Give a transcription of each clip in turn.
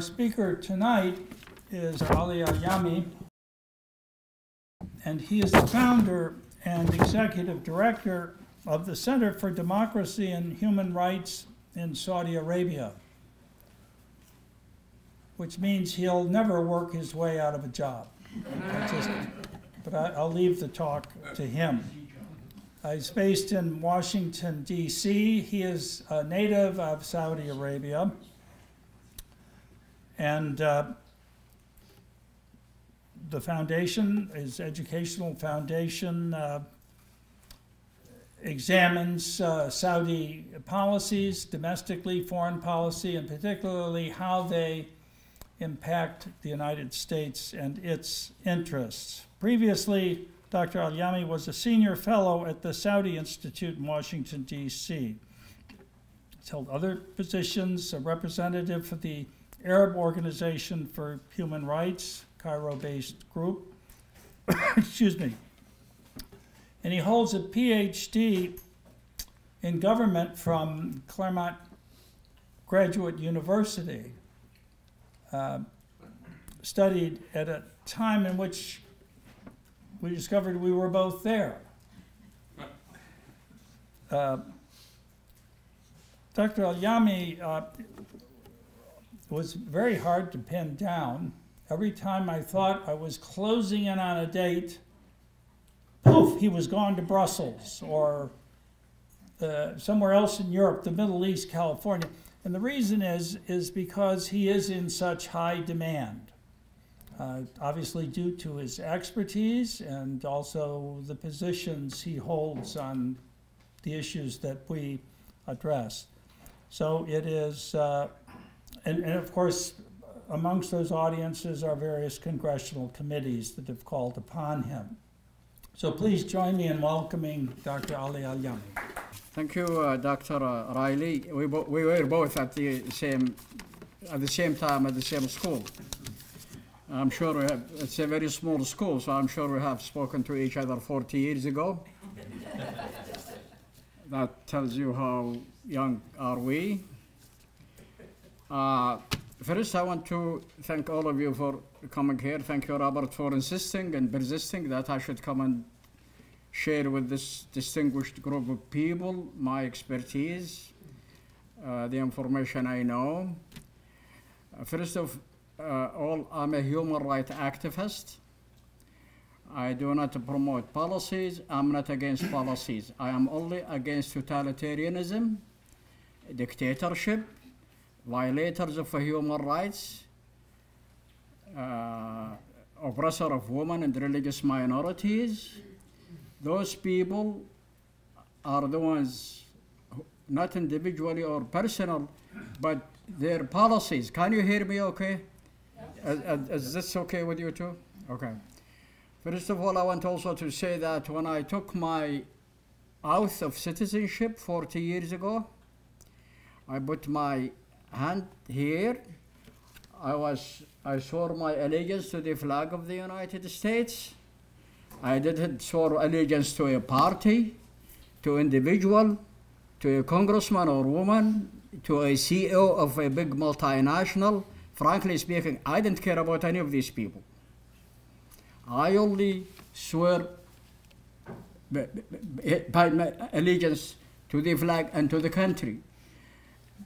Our speaker tonight is Ali Al-Yami, and he is the founder and executive director of the Center for Democracy and Human Rights in Saudi Arabia, which means he'll never work his way out of a job. Just, but I, I'll leave the talk to him. Uh, he's based in Washington, D.C. He is a native of Saudi Arabia. And uh, the foundation, his educational foundation, uh, examines uh, Saudi policies, domestically, foreign policy, and particularly how they impact the United States and its interests. Previously, Dr. Al-Yami was a senior fellow at the Saudi Institute in Washington, D.C. He's held other positions, a representative for the Arab Organization for Human Rights, Cairo-based group. Excuse me. And he holds a PhD in government from Claremont Graduate University. Uh, studied at a time in which we discovered we were both there. Uh, Dr. Al-Yami uh, was very hard to pin down. Every time I thought I was closing in on a date, poof, he was gone to Brussels or uh, somewhere else in Europe, the Middle East, California. And the reason is, is because he is in such high demand. Uh, obviously due to his expertise and also the positions he holds on the issues that we address. So it is, uh, and, and of course, amongst those audiences are various congressional committees that have called upon him. So please join me in welcoming Dr. Ali Al-Yami. Thank you, uh, Dr. Riley. We, we were both at the same at the same time at the same school. I'm sure we have, it's a very small school, so I'm sure we have spoken to each other 40 years ago. that tells you how young are we. Uh, first, I want to thank all of you for coming here. Thank you, Robert, for insisting and persisting that I should come and share with this distinguished group of people my expertise, uh, the information I know. Uh, first of uh, all, I'm a human rights activist. I do not promote policies. I'm not against policies. I am only against totalitarianism, dictatorship, violators of human rights, uh, oppressor of women and religious minorities. Those people are the ones, who, not individually or personal, but their policies. Can you hear me okay? Is, is this okay with you too? Okay. First of all, I want also to say that when I took my oath of citizenship 40 years ago, I put my hand here. I was I swore my allegiance to the flag of the United States. I didn't swear allegiance to a party, to individual, to a congressman or woman, to a CEO of a big multinational, Frankly speaking, I didn't care about any of these people. I only swear by my allegiance to the flag and to the country.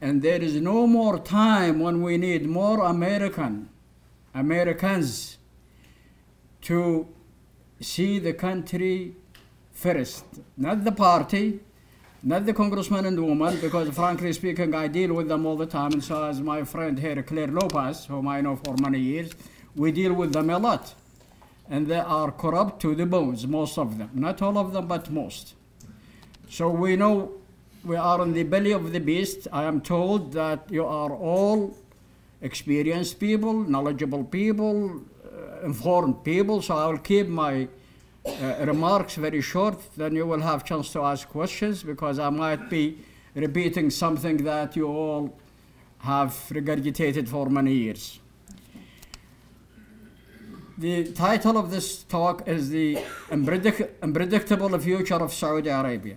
And there is no more time when we need more American, Americans to see the country first, not the party, not the congressman and woman, because frankly speaking, I deal with them all the time, and so as my friend here, Clare Lopez, whom I know for many years, we deal with them a lot. And they are corrupt to the bones, most of them. Not all of them, but most. So we know we are in the belly of the beast. I am told that you are all experienced people, knowledgeable people, uh, informed people, so I will keep my uh, remarks very short, then you will have chance to ask questions because I might be repeating something that you all have regurgitated for many years. The title of this talk is The Unpredict Unpredictable Future of Saudi Arabia.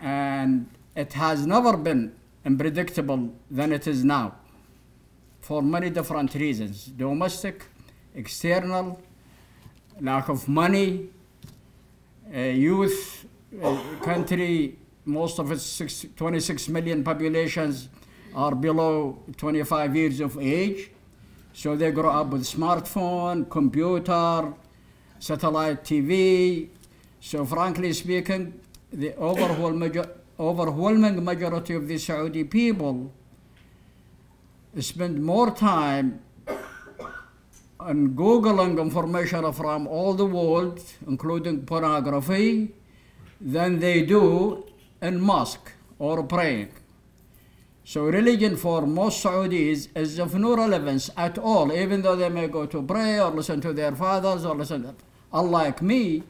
And it has never been unpredictable than it is now. for many different reasons domestic, external, lack of money, uh, youth, uh, country, most of its six, 26 million populations are below 25 years of age. So they grow up with smartphone, computer, satellite TV. So frankly speaking, the overwhelming, major- overwhelming majority of the Saudi people spend more time on Googling information from all the world, including pornography, than they do in mosque or praying. So religion for most Saudis is of no relevance at all, even though they may go to pray or listen to their fathers or listen to, unlike me,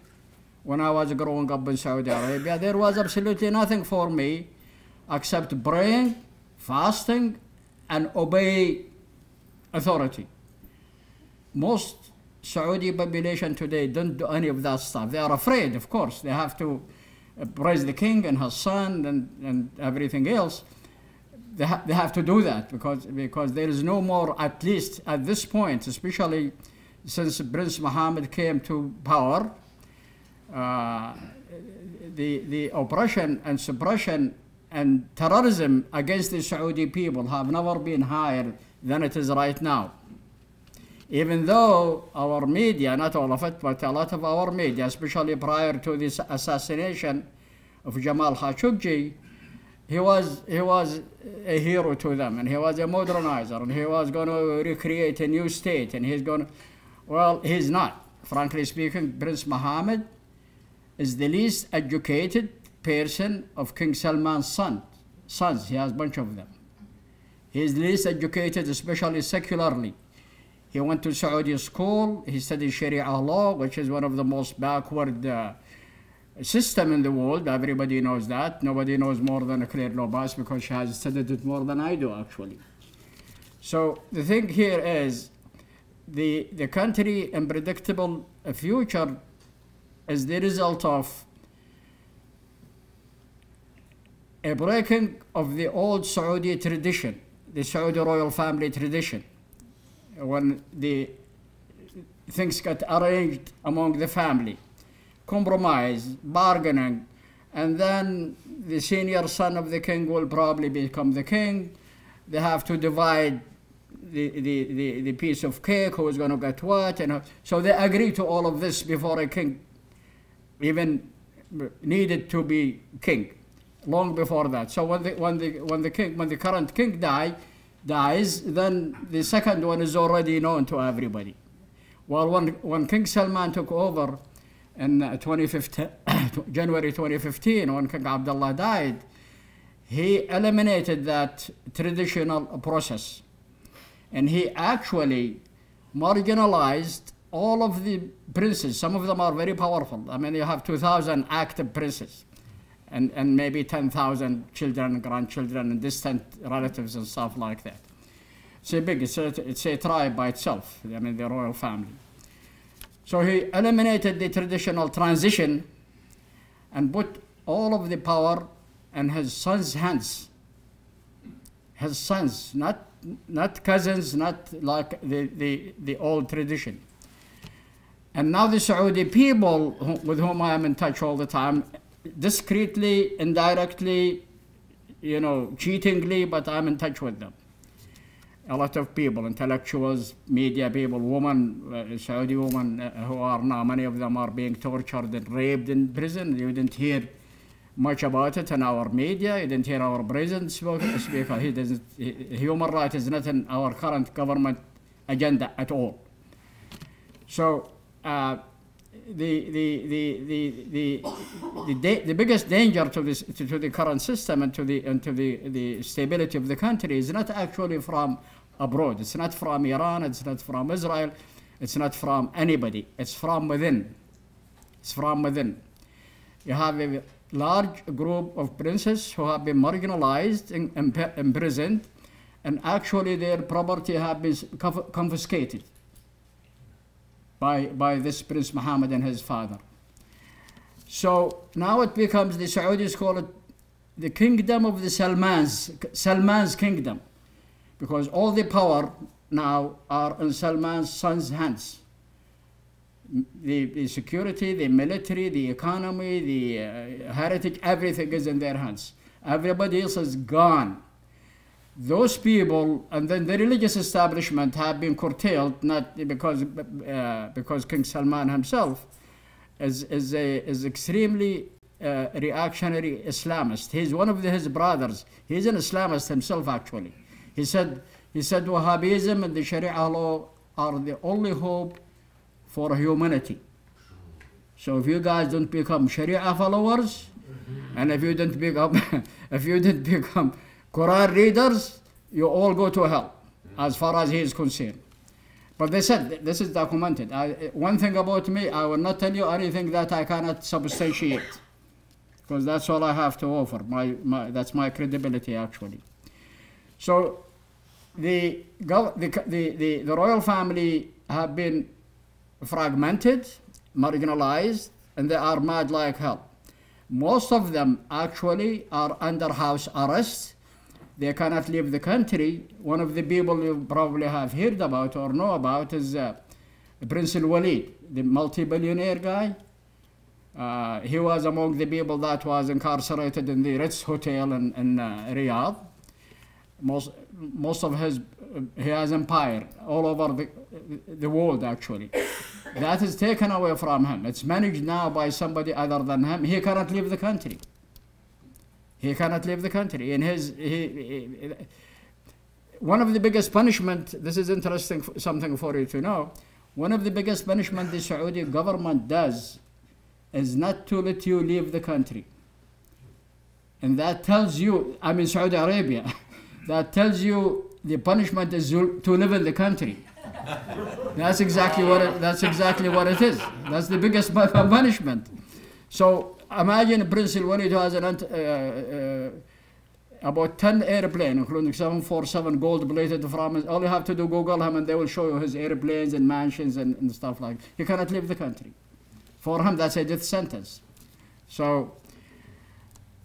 when I was growing up in Saudi Arabia, there was absolutely nothing for me except praying, fasting, and obey authority. Most Saudi population today don't do any of that stuff. They are afraid, of course. They have to praise the king and his son and, and everything else. They, ha- they have to do that because, because there is no more, at least at this point, especially since Prince Mohammed came to power, uh, the, the oppression and suppression and terrorism against the Saudi people have never been higher than it is right now. Even though our media, not all of it, but a lot of our media, especially prior to this assassination of Jamal Khashoggi, he was, he was a hero to them and he was a modernizer and he was going to recreate a new state and he's going to, well, he's not. Frankly speaking, Prince Mohammed is the least educated person of King Salman's son, sons. He has a bunch of them. He is the least educated, especially secularly. He went to Saudi school. He studied Sharia law, which is one of the most backward uh, system in the world. Everybody knows that. Nobody knows more than Clare Lopez because she has studied it more than I do, actually. So the thing here is the, the country unpredictable future is the result of a breaking of the old Saudi tradition, the Saudi royal family tradition. When the things got arranged among the family, compromise, bargaining, and then the senior son of the king will probably become the king. They have to divide the, the, the, the piece of cake, who is going to get what. And so they agree to all of this before a king even needed to be king, long before that. So when the, when the, when the, king, when the current king die, dies, then the second one is already known to everybody. Well, when, when King Salman took over in uh, 2015, January 2015, when King Abdullah died, he eliminated that traditional process. And he actually marginalized all of the princes. Some of them are very powerful. I mean, you have 2,000 active princes and, and maybe 10,000 children grandchildren and distant relatives and stuff like that. It's a big, it's a, it's a tribe by itself, I mean, the royal family. So he eliminated the traditional transition and put all of the power in his son's hands. His sons, not, not cousins, not like the, the, the old tradition. And now the Saudi people with whom I am in touch all the time, discreetly, indirectly, you know, cheatingly, but I'm in touch with them. A lot of people, intellectuals, media people, women, uh, Saudi women uh, who are now, many of them are being tortured and raped in prison. You didn't hear much about it in our media. You didn't hear our president speak. He doesn't, human rights is not in our current government agenda at all. So, Uh, the, the, the, the, the, the, biggest danger to, this, to, to the current system and to, the, and to the, the stability of the country is not actually from abroad. It's not from Iran, it's not from Israel, it's not from anybody. It's from within. It's from within. You have a large group of princes who have been marginalized, and imp- imprisoned, and actually their property have been confiscated by, by this Prince Muhammad and his father. So now it becomes the Saudis call it the kingdom of the Salmans, Salman's kingdom. because all the power now are in Salman's son's hands. The, the security, the military, the economy, the uh, heritage, everything is in their hands. Everybody else is gone. Those people, and then the religious establishment have been curtailed, not because, uh, because King Salman himself is, is, a, is extremely uh, reactionary Islamist. He's one of the, his brothers. He's an Islamist himself, actually. He said, he said Wahhabism and the Sharia law are the only hope for humanity. So if you guys don't become Sharia followers, and if you didn't become, if you didn't become Quran readers, you all go to hell, as far as he is concerned. But they said this is documented. I, one thing about me, I will not tell you anything that I cannot substantiate, because that's all I have to offer. My, my that's my credibility actually. So, the, the, the, the, the royal family have been fragmented, marginalized, and they are mad like hell. Most of them actually are under house arrest. They cannot leave the country. One of the people you probably have heard about or know about is uh, Prince Al Walid, the multi billionaire guy. Uh, he was among the people that was incarcerated in the Ritz Hotel in, in uh, Riyadh. Most, most of his, he has empire all over the, the world actually. That is taken away from him. It's managed now by somebody other than him. He cannot leave the country. He cannot leave the country. In his, he, he, one of the biggest punishment. This is interesting, something for you to know. One of the biggest punishment the Saudi government does is not to let you leave the country. And that tells you, I'm in Saudi Arabia, that tells you the punishment is to live in the country. That's exactly what it, that's exactly what it is. That's the biggest punishment. So imagine Prince Walid who has an, uh, uh, about 10 airplanes, including 747 gold-plated from All you have to do, Google him, and they will show you his airplanes and mansions and, and stuff like. He cannot leave the country. For him, that's a death sentence. So,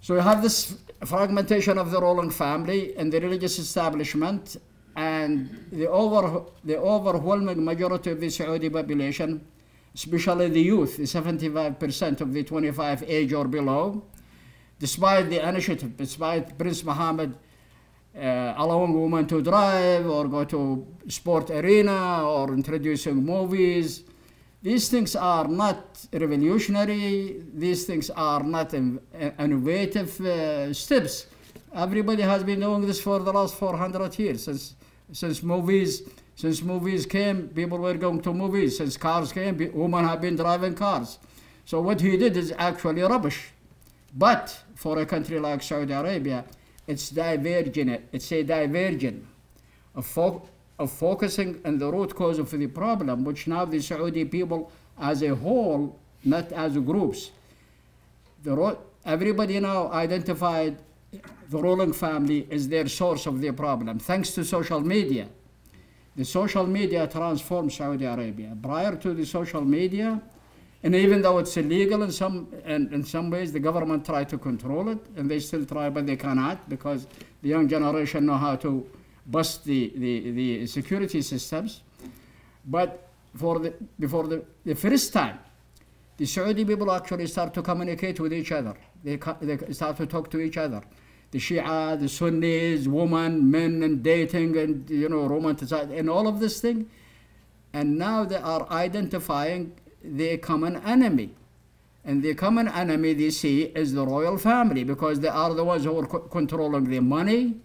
so you have this fragmentation of the ruling family and the religious establishment, and the, over, the overwhelming majority of the Saudi population, especially the youth, the 75% of the 25 age or below, despite the initiative, despite Prince Mohammed uh, allowing women to drive or go to sport arena or introducing movies, these things are not revolutionary. These things are not in, uh, innovative uh, steps. Everybody has been doing this for the last 400 years since since movies since movies came. People were going to movies. Since cars came, women have been driving cars. So what he did is actually rubbish. But for a country like Saudi Arabia, it's divergent. It's a divergent of fo- of focusing on the root cause of the problem, which now the Saudi people as a whole, not as groups. The everybody now identified the ruling family as their source of the problem, thanks to social media. The social media transformed Saudi Arabia. Prior to the social media, and even though it's illegal in some, in, in some ways, the government tried to control it, and they still try, but they cannot because the young generation know how to bust the, the, the security systems. But for the, before the, the first time, the Saudi people actually start to communicate with each other. They, they start to talk to each other. The Shia, the Sunnis, women, men, and dating, and you know, romanticized, and all of this thing. And now they are identifying the common enemy. And the common enemy they see is the royal family because they are the ones who are co- controlling the money,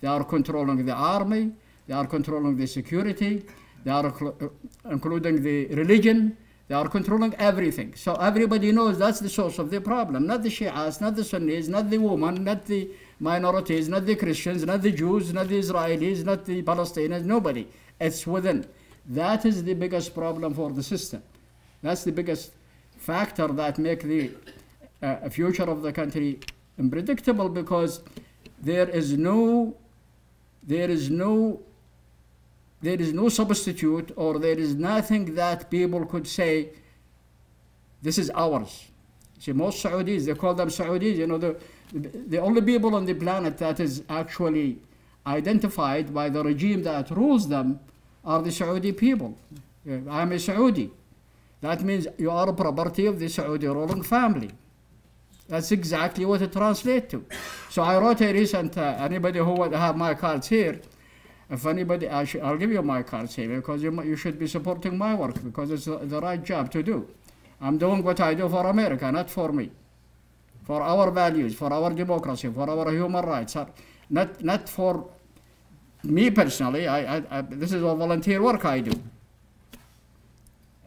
they are controlling the army, they are controlling the security, they are cl- uh, including the religion, they are controlling everything. So everybody knows that's the source of the problem. Not the Shias, not the Sunnis, not the woman, not the minorities, not the Christians, not the Jews, not the Israelis, not the Palestinians, nobody. It's within. That is the biggest problem for the system. That's the biggest factor that make the uh, future of the country unpredictable because there is no there is no there is no substitute or there is nothing that people could say this is ours see most saudis they call them saudis you know the the only people on the planet that is actually identified by the regime that rules them are the Saudi people. I'm a Saudi. That means you are a property of the Saudi ruling family. That's exactly what it translates to. So I wrote a recent, uh, anybody who would have my cards here, if anybody, I will give you my cards here because you, you should be supporting my work because it's the right job to do. I'm doing what I do for America, not for me. For our values, for our democracy, for our human rights, uh, not, not for me personally. I, I, I, this is all volunteer work I do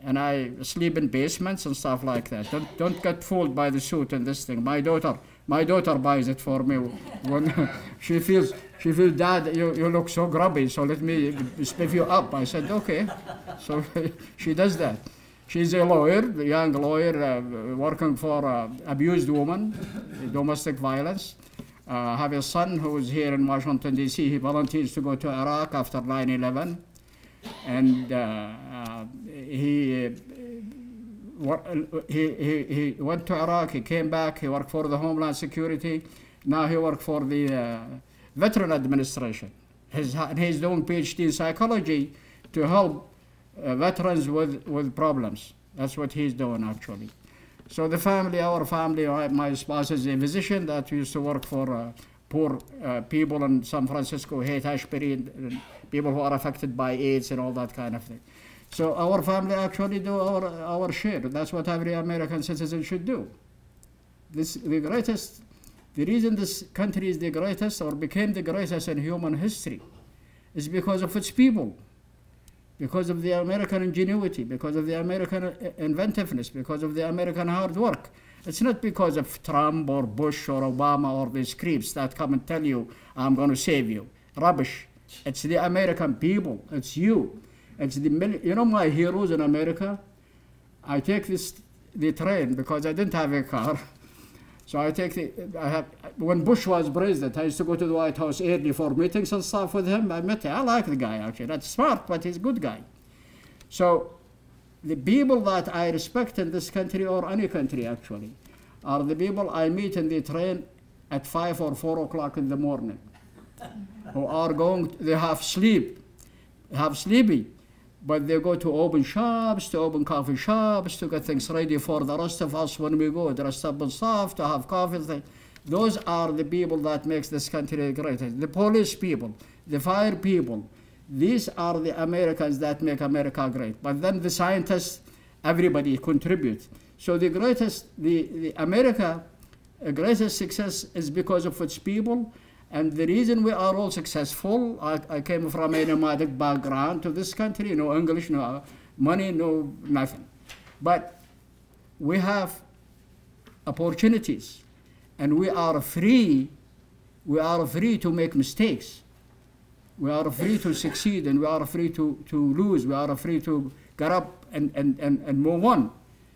and I sleep in basements and stuff like that. Don't, don't get fooled by the suit and this thing. My daughter, my daughter buys it for me when she feels she feels dad you, you look so grubby so let me spiff you up i said okay so she does that she's a lawyer a young lawyer uh, working for uh, abused woman domestic violence. Uh, have a son who is here in washington d.c he volunteers to go to iraq after 9-11 and uh, uh, he, uh, he, he, he went to Iraq, he came back, he worked for the Homeland Security, now he worked for the uh, Veteran Administration. And he's doing PhD in psychology to help uh, veterans with, with problems. That's what he's doing actually. So the family, our family, my spouse is a physician that used to work for uh, poor uh, people in San Francisco, Haight Ashbury, people who are affected by AIDS and all that kind of thing. So our family actually do our, our share. That's what every American citizen should do. This the greatest. The reason this country is the greatest or became the greatest in human history is because of its people because of the American ingenuity, because of the American uh, inventiveness, because of the American hard work. It's not because of Trump or Bush or Obama or these creeps that come and tell you, I'm going to save you. Rubbish. It's the American people. It's you. It's the you know my heroes in America. I take this the train because I didn't have a car. So I take the, I have, when Bush was president, I used to go to the White House early for meetings and stuff with him. I met him. I like the guy actually. That's smart, but he's a good guy. So the people that I respect in this country or any country actually are the people I meet in the train at five or four o'clock in the morning who are going, they have sleep, have sleepy, but they go to open shops, to open coffee shops, to get things ready for the rest of us when we go, dress up and stuff, to have coffee. Those are the people that makes this country great. The police people, the fire people, these are the Americans that make America great. But then the scientists, everybody contributes. So the greatest, the, the America, uh, greatest success is because of its people. And the reason we are all successful, I, I came from a nomadic background to this country, no English, no money, no nothing. But we have opportunities and we are free, we are free to make mistakes. We are free to succeed and we are free to, to lose. We are free to get up and, and, and, and move on.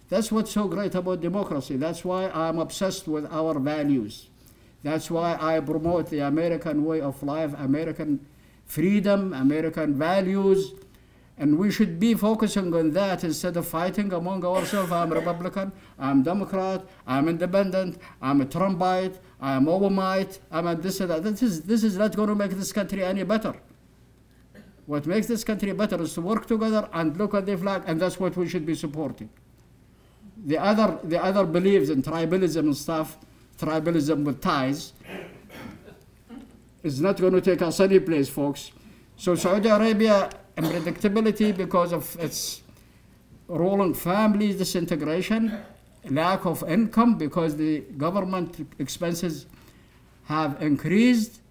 That's what's so great about democracy. That's why I'm obsessed with our values. That's why I promote the American way of life, American freedom, American values. And we should be focusing on that instead of fighting among ourselves. I'm Republican, I'm Democrat, I'm independent, I'm a Trumpite, I'm Obamite, I'm a this and that. This is, this is not going to make this country any better. What makes this country better is to work together and look at the flag, and that's what we should be supporting. The other, the other beliefs in tribalism and stuff, tribalism with ties, is not going to take us any place, folks. So Saudi Arabia, unpredictability because of its ruling family disintegration, lack of income because the government expenses have increased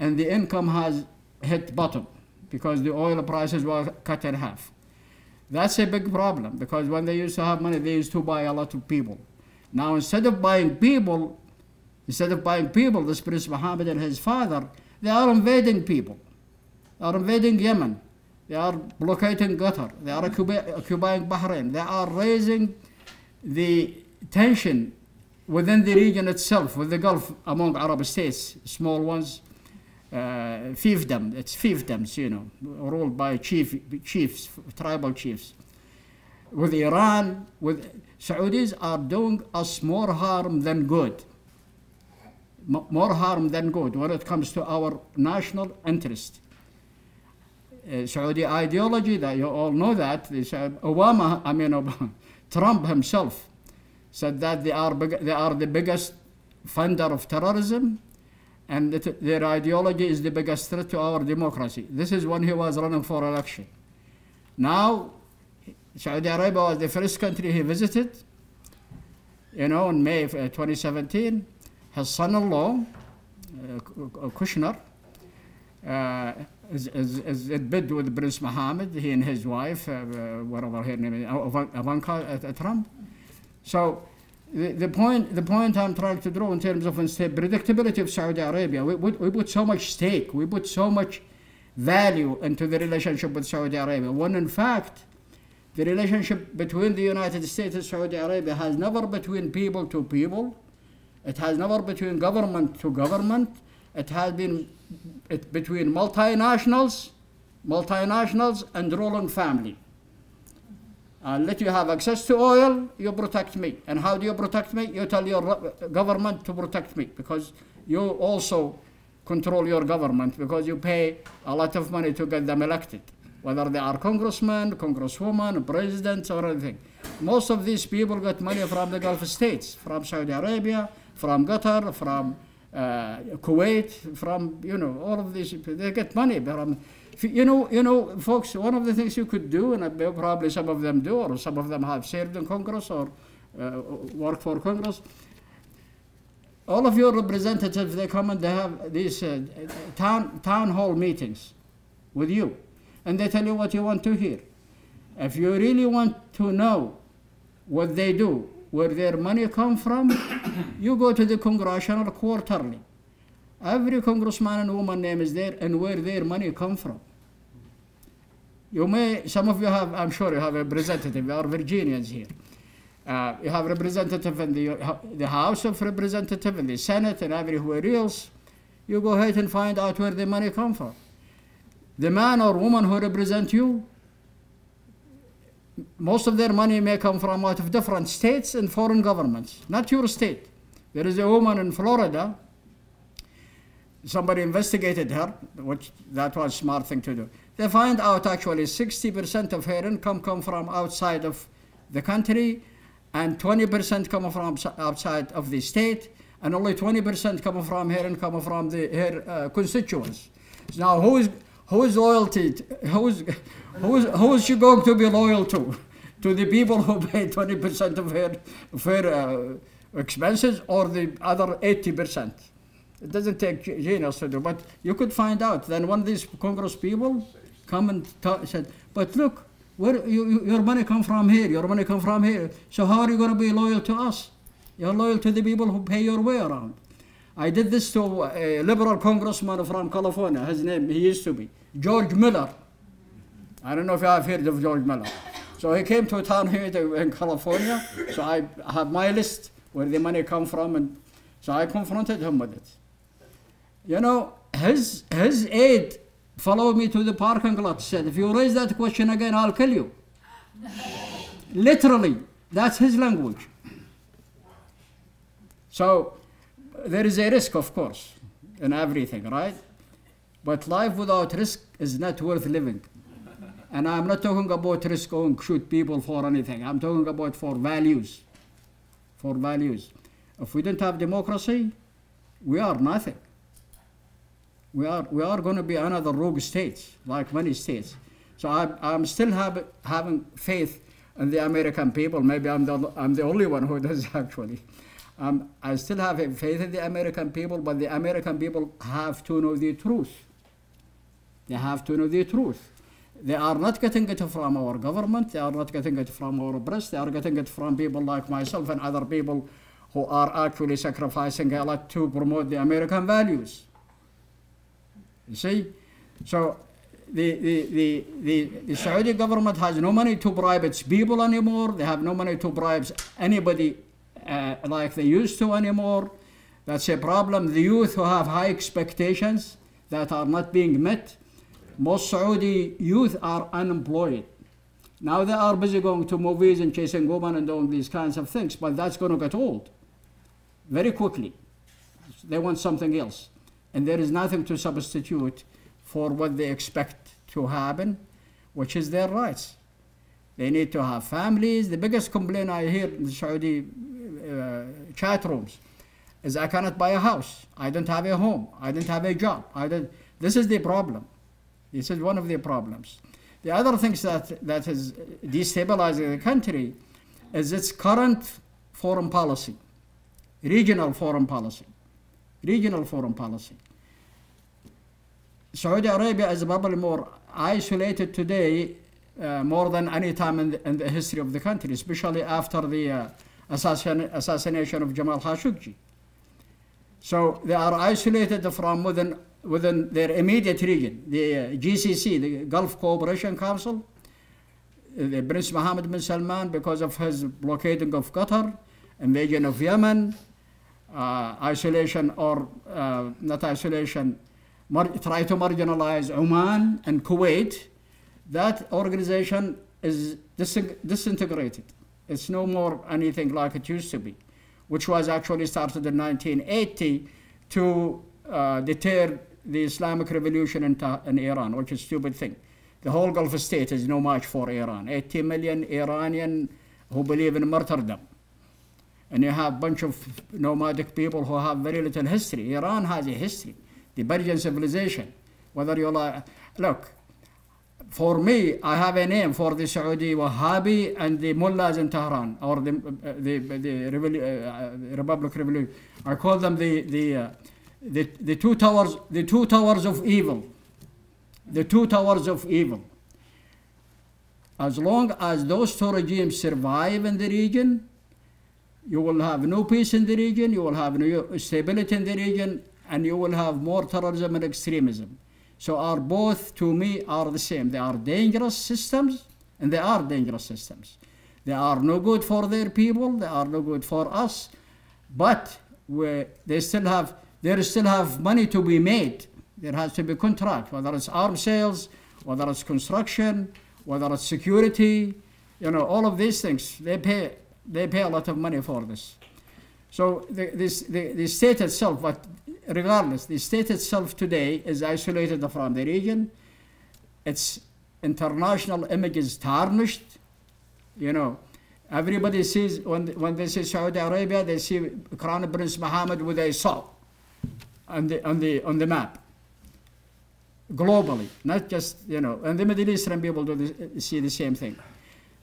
and the income has hit bottom because the oil prices were cut in half. That's a big problem because when they used to have money, they used to buy a lot of people. Now, instead of buying people, instead of buying people, this Prince Mohammed and his father, they are invading people. They are invading Yemen. They are blockading Qatar. They are occupying Bahrain. They are raising the tension within the region itself, with the Gulf among Arab states, small ones, uh, fiefdom, it's fiefdoms, you know, ruled by chief, chiefs, tribal chiefs. With Iran, with Saudis are doing us more harm than good. More harm than good when it comes to our national interest. Uh, Saudi ideology, that you all know that, they said Obama, I mean Obama, Trump himself said that they are, they are the biggest funder of terrorism and that their ideology is the biggest threat to our democracy. This is when he was running for election. Now, Saudi Arabia was the first country he visited, you know, in May uh, 2017. His son-in-law, uh, Kushner, uh, is, is, is in bed with Prince Mohammed, he and his wife, uh, whatever her name is, Ivanka Trump. So the, the, point, the point I'm trying to draw in terms of predictability of Saudi Arabia, we, we, we put so much stake, we put so much value into the relationship with Saudi Arabia, when in fact, the relationship between the United States and Saudi Arabia has never between people to people, it has never between government to government, it has been it, between multinationals, multinationals and ruling family. Let you have access to oil, you protect me. And how do you protect me? You tell your government to protect me because you also control your government because you pay a lot of money to get them elected, whether they are congressmen, congresswomen, presidents, or anything. Most of these people get money from the Gulf states, from Saudi Arabia, from Qatar, from uh, Kuwait, from you know all of these. They get money from. You know, you know, folks. One of the things you could do, and probably some of them do, or some of them have served in Congress or uh, work for Congress. All of your representatives, they come and they have these uh, town town hall meetings with you, and they tell you what you want to hear. If you really want to know what they do, where their money come from, you go to the congressional quarterly. Every congressman and woman name is there and where their money come from. You may, some of you have, I'm sure you have a representative, you are Virginians here. Uh, you have representative in the, the House of Representatives, in the Senate, and everywhere else. You go ahead and find out where the money come from. The man or woman who represent you, most of their money may come from out of different states and foreign governments, not your state. There is a woman in Florida. Somebody investigated her, which that was a smart thing to do. They find out actually 60% of her income come from outside of the country, and 20% come from outside of the state, and only 20% come from her income from the, her uh, constituents. Now, who is whose loyalty, who's, who's, who's she going to be loyal to? To the people who pay 20% of her, of uh, expenses or the other 80%? It doesn't take genius to do, but you could find out. Then one of these Congress people come and said, but look, where you, your money come from here, your money come from here. So how are you going to be loyal to us? You're loyal to the people who pay your way around. I did this to a liberal congressman from California. His name, he used to be George Miller. I don't know if you have heard of George Miller. So he came to a town here in California. So I have my list where the money come from, and so I confronted him with it. You know, his his aide followed me to the parking lot. Said, "If you raise that question again, I'll kill you." Literally, that's his language. So there is a risk, of course, in everything, right? But life without risk is not worth living. And I'm not talking about risk going shoot people for anything. I'm talking about for values. For values. If we don't have democracy, we are nothing. We are, we are going to be another rogue state, like many states. So I'm, I'm still have, having faith in the American people. Maybe I'm the, I'm the only one who does actually. Um, I still have faith in the American people, but the American people have to know the truth. They have to know the truth. They are not getting it from our government, they are not getting it from our press, they are getting it from people like myself and other people who are actually sacrificing a lot to promote the American values. You see? So the, the, the, the, the Saudi government has no money to bribe its people anymore. They have no money to bribe anybody uh, like they used to anymore. That's a problem. The youth who have high expectations that are not being met most Saudi youth are unemployed. Now they are busy going to movies and chasing women and doing these kinds of things, but that's going to get old very quickly. They want something else. And there is nothing to substitute for what they expect to happen, which is their rights. They need to have families. The biggest complaint I hear in the Saudi uh, chat rooms is I cannot buy a house. I don't have a home. I don't have a job. I don't. This is the problem. This is one of the problems. The other things that, that is destabilizing the country is its current foreign policy, regional foreign policy, regional foreign policy. Saudi Arabia is probably more isolated today uh, more than any time in the, in the, history of the country, especially after the uh, assassin, assassination of Jamal Khashoggi. So they are isolated from within, within their immediate region, the uh, GCC, the Gulf Cooperation Council, the Prince Mohammed bin Salman, because of his blockading of Qatar, invasion of Yemen, uh, isolation or uh, not isolation, try to marginalize Oman and Kuwait, that organization is disintegrated. It's no more anything like it used to be, which was actually started in 1980 to uh, deter the Islamic revolution in, in Iran, which is a stupid thing. The whole Gulf state is no match for Iran. 80 million Iranian who believe in martyrdom. And you have a bunch of nomadic people who have very little history. Iran has a history the Persian civilization. Whether you like, look, for me, I have a name for the Saudi Wahhabi and the mullahs in Tehran, or the, uh, the, the uh, Republic Revolution. I call them the, the, uh, the, the, two towers, the two towers of evil. The two towers of evil. As long as those two regimes survive in the region, you will have no peace in the region, you will have no stability in the region, and you will have more terrorism and extremism. So are both, to me, are the same. They are dangerous systems, and they are dangerous systems. They are no good for their people, they are no good for us, but we, they still have, they still have money to be made. There has to be contract, whether it's arms sales, whether it's construction, whether it's security, you know, all of these things, they pay, they pay a lot of money for this. So the, this, the, the state itself, but regardless, the state itself today is isolated from the region. Its international image is tarnished. You know, everybody sees, when, when they see Saudi Arabia, they see Crown Prince Mohammed with a saw on the, on the, on the map. Globally, not just, you know, and the Middle Eastern people do see the same thing.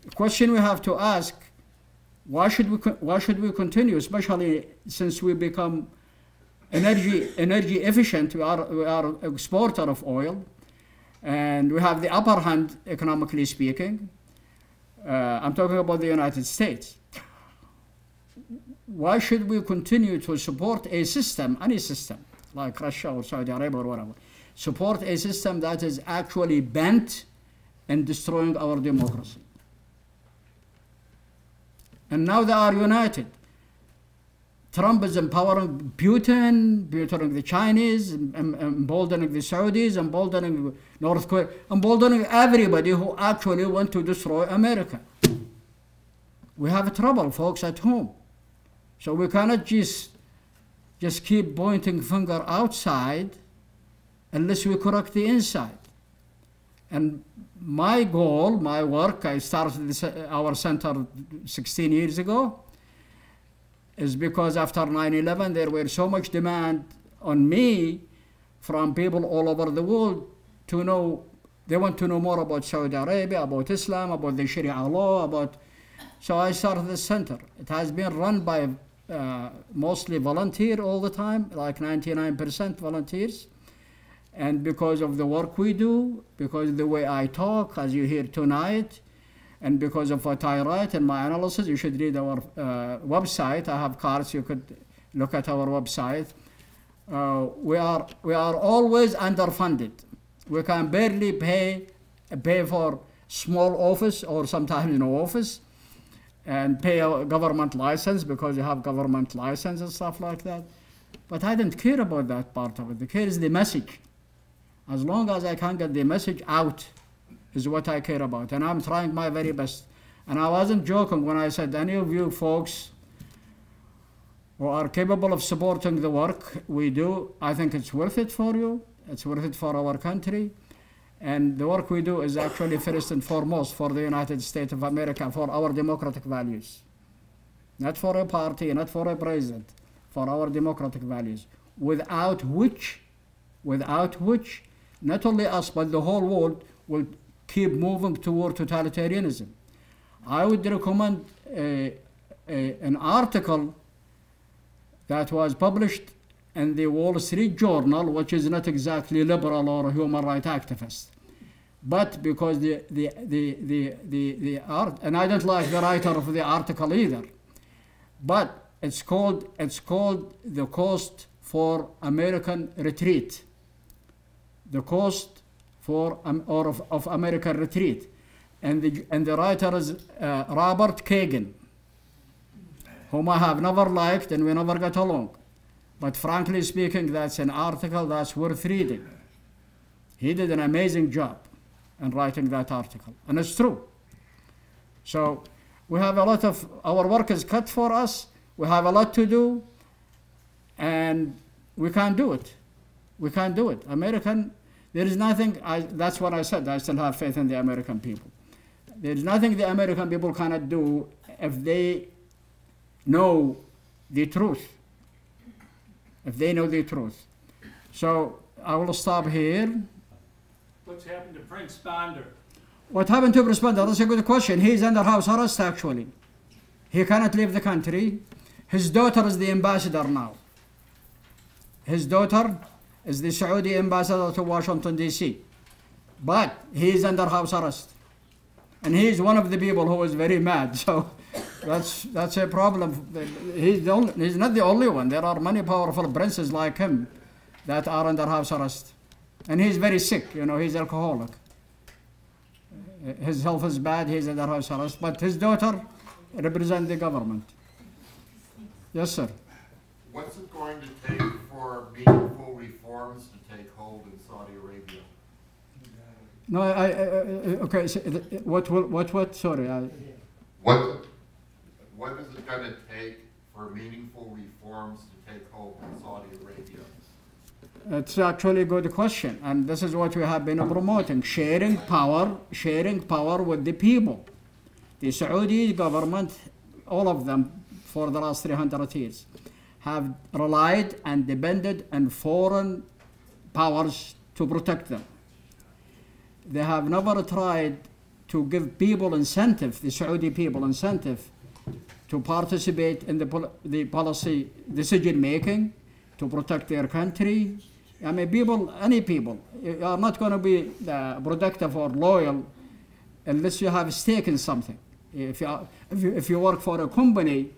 The question we have to ask, why should we, why should we continue, especially since we become energy, energy efficient. We are, we are exporter of oil, and we have the upper hand economically speaking. Uh, I'm talking about the United States. Why should we continue to support a system, any system, like Russia or Saudi Arabia or whatever, support a system that is actually bent in destroying our democracy? And now they are united. Trump is empowering Putin, empowering the Chinese, emboldening the Saudis, emboldening North Korea, emboldening everybody who actually want to destroy America. We have trouble, folks, at home. So we cannot just, just keep pointing finger outside unless we correct the inside. And my goal, my work, I started this, uh, our center 16 years ago, is because after 9-11 there were so much demand on me from people all over the world to know they want to know more about Saudi Arabia, about Islam, about the Sharia law, about so I started this center. It has been run by uh, mostly volunteer all the time, like 99% volunteers. And because of the work we do, because of the way I talk, as you hear tonight, and because of write and my analysis, you should read our uh, website. I have cards, you could look at our website. Uh, we, are, we are always underfunded. We can barely pay, pay for small office or sometimes no office and pay a government license because you have government license and stuff like that. But I didn't care about that part of it. The care is the message. As long as I can get the message out is what I care about. And I'm trying my very best. And I wasn't joking when I said, any of you folks who are capable of supporting the work we do, I think it's worth it for you. It's worth it for our country. And the work we do is actually first and foremost for the United States of America, for our democratic values. Not for a party, not for a president, for our democratic values, without which, without which, not only us, but the whole world will keep moving toward totalitarianism. I would recommend a, a, an article that was published in the Wall Street Journal, which is not exactly liberal or human rights activist. But because the, the, the, the, the, the art, and I don't like the writer of the article either, but it's called, it's called The Cost for American Retreat. The Cost for, um, or of, of American Retreat. And the, and the writer is uh, Robert Kagan, whom I have never liked and we never got along. But frankly speaking, that's an article that's worth reading. He did an amazing job in writing that article, and it's true. So we have a lot of, our work is cut for us, we have a lot to do, and we can't do it. We can't do it. American, there is nothing, I, that's what I said, I still have faith in the American people. There is nothing the American people cannot do if they know the truth. If they know the truth. So I will stop here. What's happened to Prince Bandar? What happened to Prince Bandar? That's a good question. He's under house arrest actually. He cannot leave the country. His daughter is the ambassador now. His daughter is the Saudi ambassador to Washington D.C. But he is under house arrest. And he is one of the people who is very mad. So that's that's a problem. He's, the only, he's not the only one. There are many powerful princes like him that are under house arrest. And he's very sick, you know, he's alcoholic. His health is bad, he's under house arrest. But his daughter represents the government. Yes, sir. What's it going to take for meaningful reforms to take hold in Saudi Arabia? No, I, I, I okay, so, uh, what, what, what, what, sorry, I, What, what is it gonna take for meaningful reforms to take hold in Saudi Arabia? It's actually a good question, and this is what we have been promoting: sharing power, sharing power with the people. The Saudi government, all of them, for the last 300 years, have relied and depended on foreign powers to protect them. They have never tried to give people incentive, the Saudi people incentive, to participate in the, pol- the policy decision making, to protect their country. I mean, people, any people, are not going to be uh, productive or loyal unless you have a stake in something. If you, are, if you, if you work for a company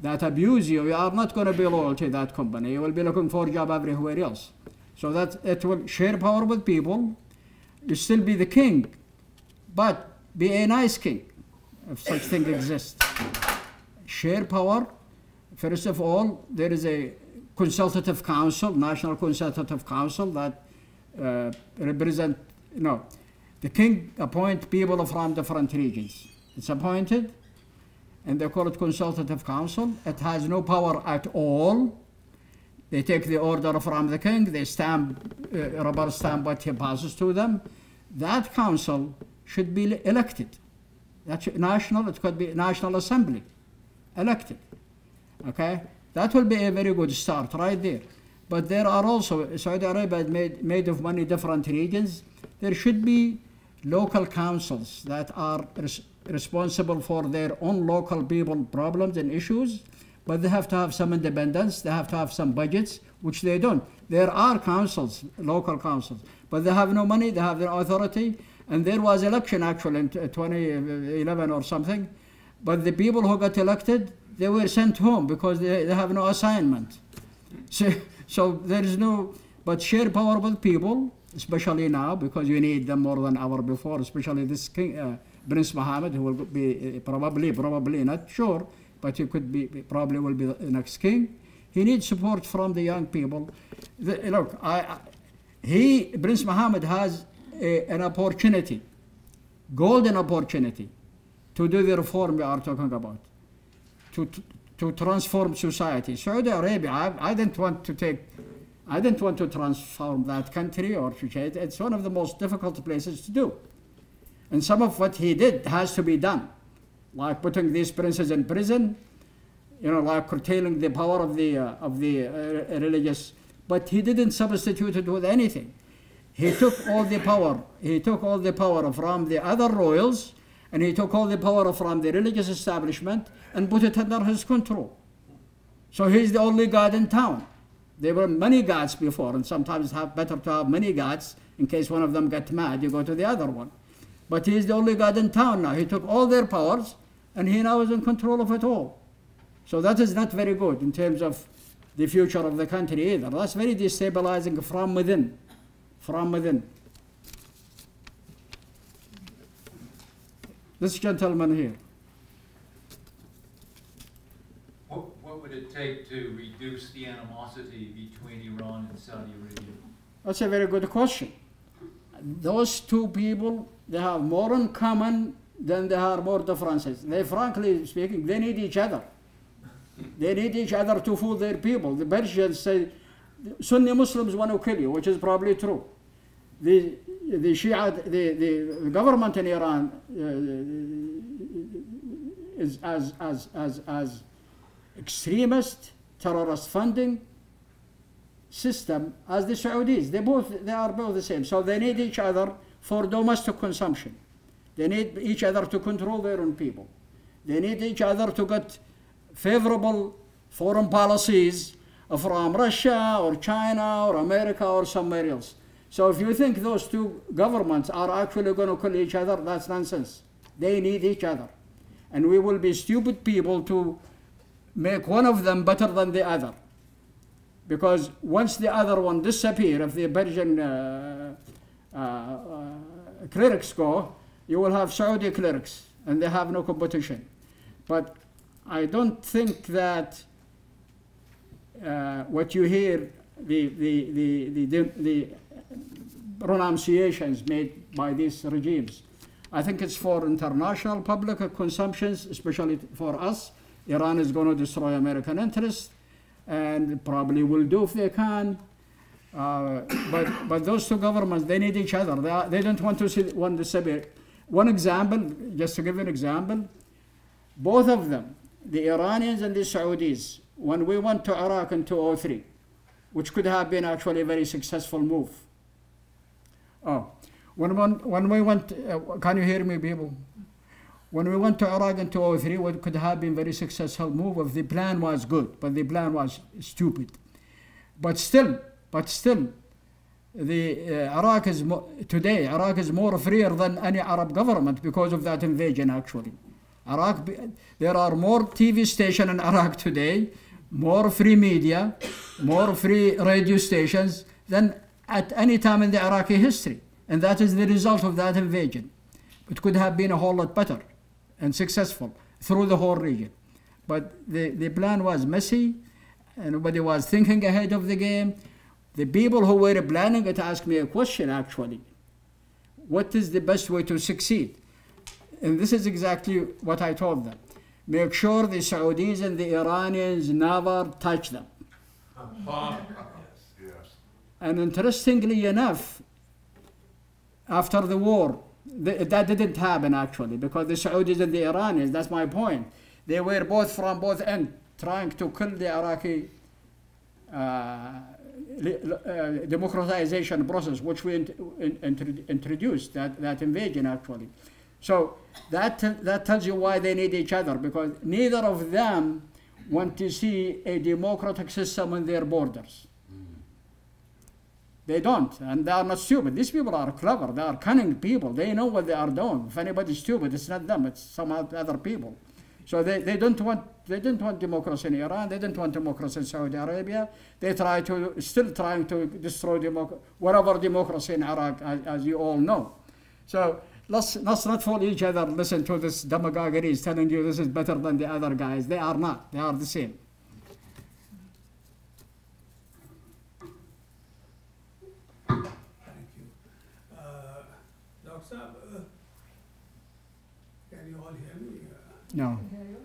that abuse you, you are not going to be loyal to that company. You will be looking for a job everywhere else. So that it will share power with people. You still be the king, but be a nice king, if such thing exists. Share power. First of all, there is a consultative council, national consultative council that uh, represent, know, the king appoint people from different regions. It's appointed, and they call it consultative council. It has no power at all. They take the order from the king, they stamp, uh, rubber stamp what he passes to them. That council should be elected. That's national, it could be national assembly, elected. Okay? That will be a very good start right there. But there are also, Saudi Arabia made, made of many different regions. There should be local councils that are responsible for their own local people problems and issues, but they have to have some independence, they have to have some budgets, which they don't. There are councils, local councils, but they have no money, they have no authority, and there was election actually in 2011 or something, but the people who got elected, they were sent home because they, they have no assignment. So, so there is no, but share power with people, especially now because you need them more than ever before, especially this king, uh, Prince Mohammed, who will be uh, probably, probably not sure, but he could be, probably will be the next king. He needs support from the young people. The, look, I, he, Prince Mohammed has a, an opportunity, golden opportunity, to do the reform we are talking about, to, to, to transform society. Saudi Arabia, I, I didn't want to take, I didn't want to transform that country or to change. It's one of the most difficult places to do. And some of what he did has to be done, like putting these princes in prison, you know, like curtailing the power of the, uh, of the uh, religious. But he didn't substitute it with anything. He took all the power. He took all the power from the other royals, and he took all the power from the religious establishment and put it under his control. So he's the only god in town. There were many gods before, and sometimes have better to have many gods in case one of them gets mad. You go to the other one. But he's the only god in town now. He took all their powers, and he now is in control of it all. So that is not very good in terms of the future of the country either. That's very destabilizing from within. From within. This gentleman here. What, what would it take to reduce the animosity between Iran and Saudi Arabia? That's a very good question. Those two people, they have more in common than they have more differences. They, frankly speaking, they need each other. They need each other to fool their people. The Persians say, Sunni Muslims want to kill you, which is probably true. The, the Shia, the, the government in Iran uh, is as, as, as, as extremist, terrorist funding system as the Saudis. They both they are both the same. So they need each other for domestic consumption. They need each other to control their own people. They need each other to get favorable foreign policies from Russia or China or America or somewhere else. So if you think those two governments are actually going to kill each other, that's nonsense. They need each other. And we will be stupid people to make one of them better than the other. Because once the other one disappear, if the Persian uh, uh, uh, clerics go, you will have Saudi clerics, and they have no competition. But I don't think that uh, what you hear, the, the, the, the, pronunciations made by these regimes, I think it's for international public consumptions, especially for us. Iran is going to destroy American interests and probably will do if they can. Uh, but, but those two governments, they need each other. They, are, they don't want to see one disappear. One example, just to give an example, both of them, the Iranians and the Saudis, when we went to Iraq in 2003, which could have been actually a very successful move. Oh, when, when, when we went, uh, can you hear me, people? When we went to Iraq in 2003, what could have been very successful move if the plan was good, but the plan was stupid. But still, but still, the uh, Iraq is today Iraq is more freer than any Arab government because of that invasion. Actually, Iraq, there are more TV stations in Iraq today, more free media, more free radio stations than at any time in the Iraqi history, and that is the result of that invasion. It could have been a whole lot better and successful through the whole region. But the, the plan was messy, and nobody was thinking ahead of the game. The people who were planning it asked me a question actually. What is the best way to succeed? And this is exactly what I told them. Make sure the Saudis and the Iranians never touch them. And interestingly enough, after the war, th- that didn't happen actually because the Saudis and the Iranians, that's my point, they were both from both ends trying to kill the Iraqi uh, uh, democratization process, which we int- in- introduced, that, that invasion actually. So that, that tells you why they need each other because neither of them want to see a democratic system in their borders. They don't, and they are not stupid. These people are clever. They are cunning people. They know what they are doing. If anybody's stupid, it's not them. It's some other people. So they, they don't want they didn't want democracy in Iran. They didn't want democracy in Saudi Arabia. They try to still trying to destroy democ- whatever democracy in Iraq, as, as you all know. So let's let's not fool each other. Listen to this demagoguery is telling you this is better than the other guys. They are not. They are the same. Thank you. Uh, Dr. Saab, uh, can you all hear me? Uh, No.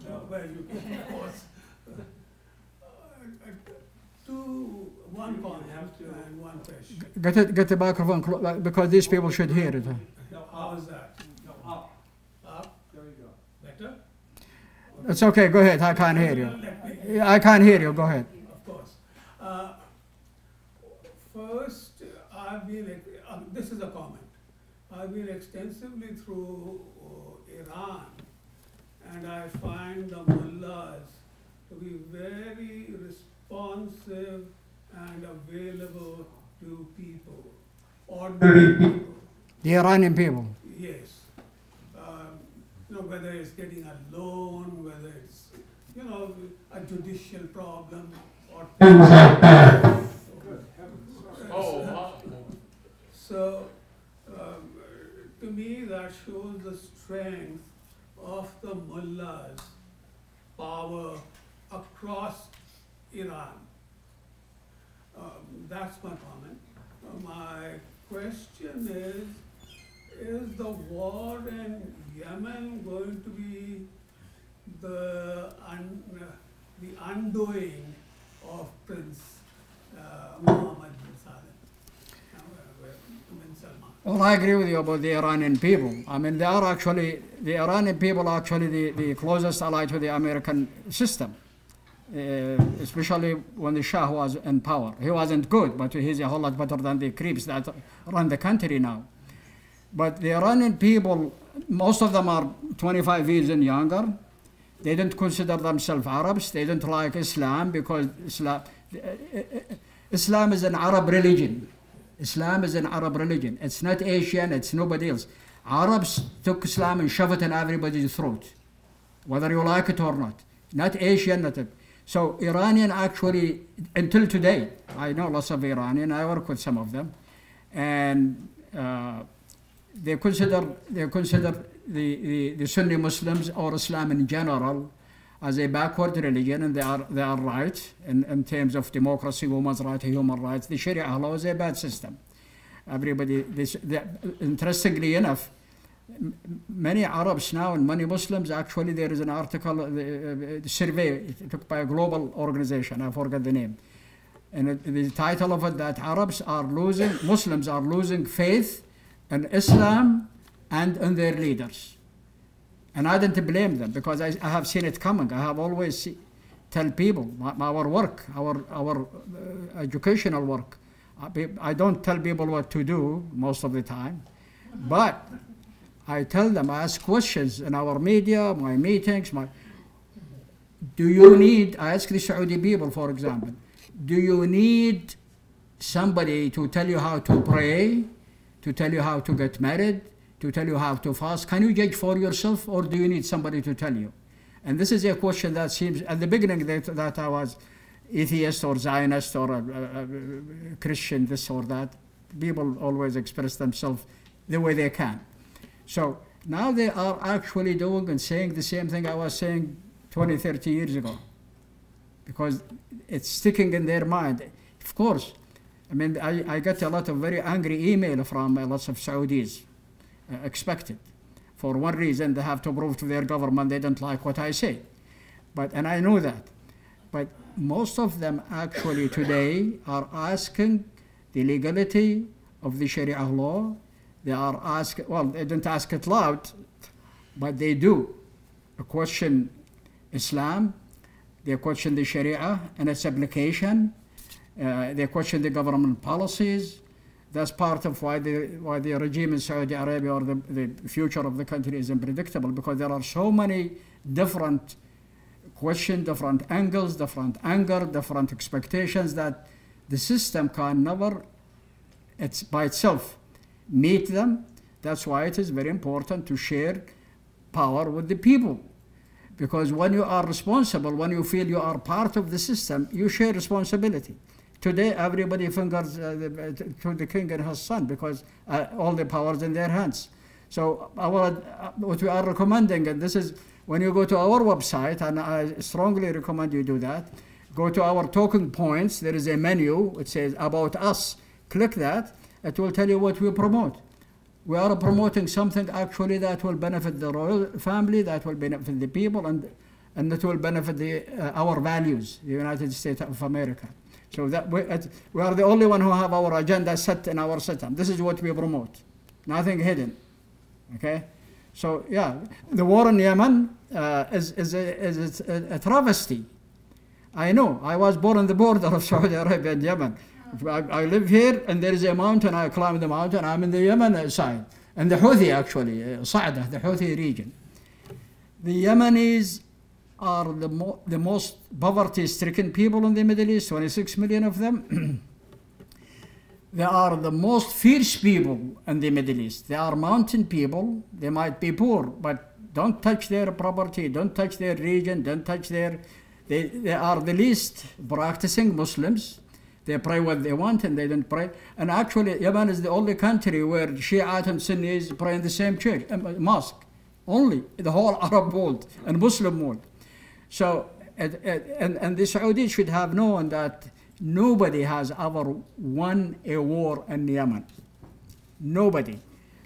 No, well, you can, of course. uh, two, one comment and one question. Get it, get the microphone clo- because these people should hear it. huh? How is that? No, up, Up, there you go. better? It's okay, go ahead, I can't hear you. Let me- Yeah, I can't hear you, go ahead. Of course. Uh, First, I've been, um, this is a comment. I've been extensively through uh, Iran, and I find the mullahs to be very responsive and available to people, ordinary people. The Iranian people. Yes. Um, You know, whether it's getting a loan, whether it's, you know, a judicial problem or things like that. Oh, So, um, to me, that shows the strength of the mullahs' power across Iran. Um, that's my comment. My question is, is the war in Yemen going to be the un, the undoing of Prince uh, Mohammed bin Salman? Uh, bin Salman. Well, I agree with you about the Iranian people. I mean, they are actually, the Iranian people are actually the, the closest ally to the American system. Uh, especially when the Shah was in power. He wasn't good, but he's a whole lot better than the creeps that run the country now. But the Iranian people, most of them are 25 years and younger. They don't consider themselves Arabs. They don't like Islam because Islam, uh, uh, uh, Islam is an Arab religion. Islam is an Arab religion. It's not Asian, it's nobody else. Arabs took Islam and shoved it in everybody's throat, whether you like it or not. Not Asian, not it. So Iranian actually, until today, I know lots of Iranian, I work with some of them, and uh, they consider, they consider the, the, the Sunni Muslims or Islam in general as a backward religion, and they are, they are right in, in terms of democracy, women's rights, human rights. The Sharia law is a bad system. Everybody, this, the, interestingly enough, many Arabs now and many Muslims, actually, there is an article, uh, uh, survey took by a global organization, I forget the name. And it, the title of it that Arabs are losing, Muslims are losing faith in Islam and in their leaders. And I didn't blame them because I, I have seen it coming. I have always see, tell people my, our work, our, our uh, educational work. I, I don't tell people what to do most of the time, but I tell them, I ask questions in our media, my meetings, my, do you need, I ask the Saudi people, for example, do you need somebody to tell you how to pray, to tell you how to get married, to tell you how to fast? Can you judge for yourself, or do you need somebody to tell you? And this is a question that seems, at the beginning, that, that I was atheist or Zionist or a, a- a Christian, this or that. People always express themselves the way they can. So now they are actually doing and saying the same thing I was saying 20, 30 years ago. Because it's sticking in their mind. Of course, I mean, I, I get a lot of very angry email from uh, lots of Saudis, expected. For one reason, they have to prove to their government they don't like what I say. But, and I know that. But most of them actually today are asking the legality of the Sharia law. They are asking, well, they don't ask it loud, but they do question Islam, they question the Sharia and its application, uh, they question the government policies. That's part of why the, why the regime in Saudi Arabia or the, the future of the country is unpredictable because there are so many different questions, different angles, different anger, different expectations that the system can never, it's by itself, meet them. That's why it is very important to share power with the people. Because when you are responsible, when you feel you are part of the system, you share responsibility. Today, everybody fingers uh, to the king and his son because uh, all the power is in their hands. So, our, uh, what we are recommending, and this is when you go to our website, and I strongly recommend you do that, go to our talking points. There is a menu. It says About Us. Click that. It will tell you what we promote. We are promoting something actually that will benefit the royal family, that will benefit the people, and and it will benefit the, uh, our values, the United States of America. So that we, we are the only one who have our agenda set in our system. This is what we promote, nothing hidden. Okay, so yeah, the war in Yemen uh, is is a, is a, a travesty. I know. I was born on the border of Saudi Arabia and Yemen. I, I live here, and there is a mountain. I climb the mountain. I'm in the Yemen side, and the Houthi actually, uh, Sa'da, the Houthi region. The Yemenis are the, mo- the most poverty-stricken people in the Middle East. 26 million of them. they are the most fierce people in the Middle East. They are mountain people. They might be poor, but don't touch their property. Don't touch their region. Don't touch their. They, they are the least practicing Muslims. They pray what they want and they don't pray. And actually, Yemen is the only country where Shiite and Sunnis pray in the same church, um, mosque. Only the whole Arab world and Muslim world. So, and, and, and the Saudis should have known that nobody has ever won a war in Yemen. Nobody.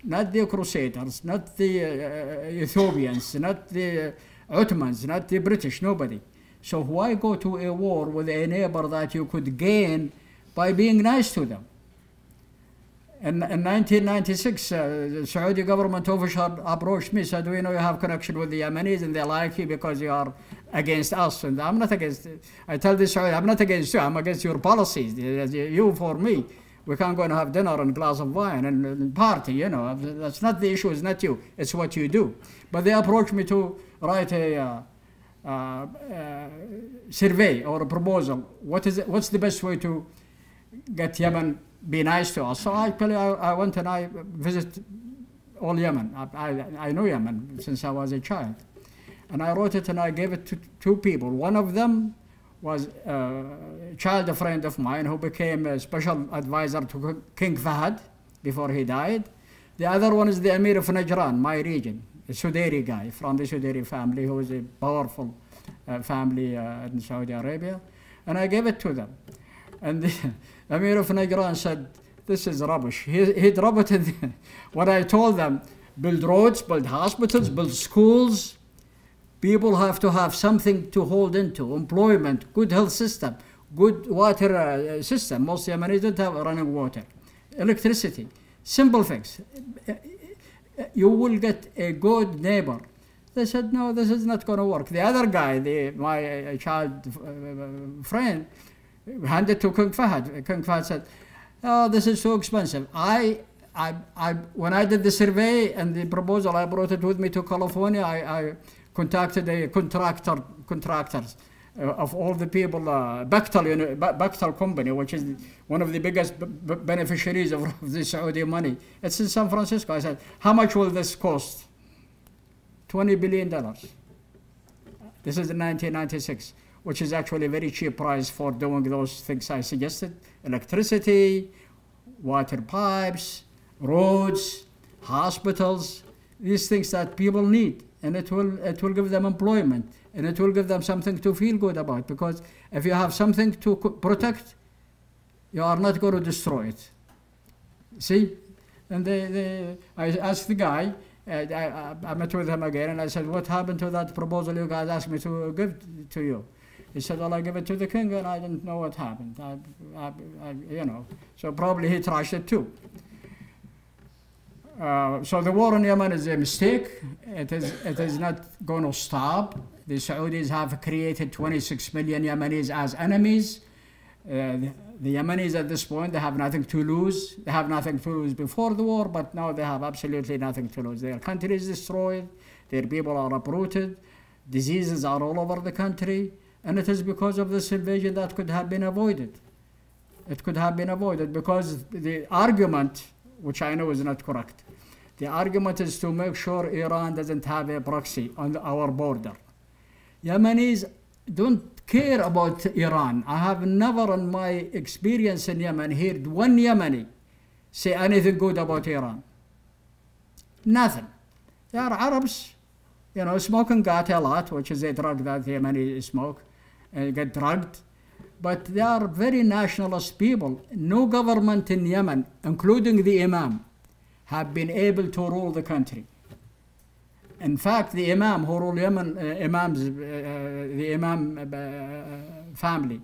Not the Crusaders, not the uh, Ethiopians, not the Ottomans, not the British, nobody. So why go to a war with a neighbor that you could gain by being nice to them? In, in 1996, uh, the Saudi government official approached me, and said, we know you have connection with the Yemenis and they like you because you are against us. And I'm not against, I tell this, I'm not against you, I'm against your policies. You for me. We can't go and have dinner and glass of wine and, and party, you know. That's not the issue, it's not you, it's what you do. But they approached me to write a uh, uh, uh, survey or a proposal. What is it, what's the best way to get Yemen be nice to us? So I, I, I went and I visited all Yemen. I, I, I know Yemen since I was a child. And I wrote it and I gave it to two people. One of them was a child friend of mine who became a special advisor to King Fahd before he died. The other one is the Emir of Najran, my region, a Sudairi guy from the Sudairi family who is a powerful uh, family uh, in Saudi Arabia. And I gave it to them. And the Emir of Najran said, this is rubbish. He, he dropped it when I told them, build roads, build hospitals, build schools, People have to have something to hold into, employment, good health system, good water uh, system. Most Yemenis don't have running water, electricity, simple things. You will get a good neighbor. They said, no, this is not going to work. The other guy, the, my uh, child uh, friend, handed to King Fahd. King Fahd said, oh, this is so expensive. I I, I, when I did the survey and the proposal, I brought it with me to California. I, I contacted a contractor, contractors uh, of all the people, uh, Bechtel, you know, Bechtel company, which is one of the biggest beneficiaries of the Saudi money. It's in San Francisco. I said, how much will this cost? $20 billion. This is in 1996, which is actually a very cheap price for doing those things I suggested. Electricity, water pipes, roads, hospitals, these things that people need and it will it will give them employment and it will give them something to feel good about because if you have something to protect you are not going to destroy it. See? And they, they i asked the guy I, I, met with him again and i said what happened to that proposal you guys asked me to give to you? He said well i give it to the king and i didn't know what happened. I, I, you know. So probably he trashed it too uh, so the war in Yemen is a mistake. It is, it is not going to stop. The Saudis have created 26 million Yemenis as enemies. Uh, the, the, Yemenis at this point, they have nothing to lose. They have nothing to lose before the war, but now they have absolutely nothing to lose. Their country is destroyed. Their people are uprooted. Diseases are all over the country. And it is because of this invasion that could have been avoided. It could have been avoided because the argument, which I know is not correct, the argument is to make sure Iran doesn't have a proxy on our border. Yemenis don't care about Iran. I have never in my experience in Yemen heard one Yemeni say anything good about Iran. Nothing. They are Arabs, you know, smoking gat a lot, which is a drug that Yemeni smoke, and get drugged. But they are very nationalist people. No government in Yemen, including the Imam, have been able to rule the country. In fact, the Imam who ruled Yemen, uh, Imams, uh, uh, the Imam uh, family,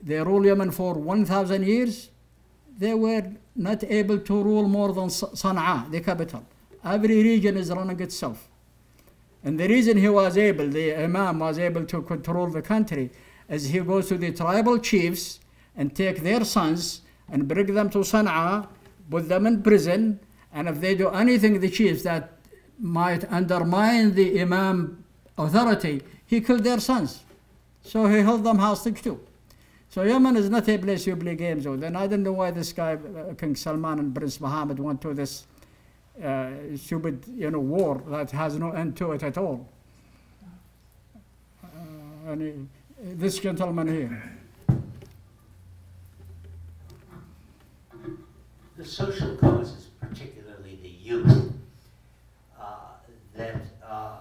they ruled Yemen for 1,000 years. They were not able to rule more than Sana'a, the capital. Every region is running itself. And the reason he was able, the Imam was able to control the country, is he goes to the tribal chiefs and take their sons and bring them to Sana'a, put them in prison, and if they do anything, the chiefs that might undermine the Imam authority, he killed their sons. So he held them hostage too. So Yemen is not a place you play games with. And I don't know why this guy, uh, King Salman and Prince Mohammed, went to this uh, stupid, you know, war that has no end to it at all. Uh, and he- this gentleman here. The social causes, particularly the youth, uh, that uh,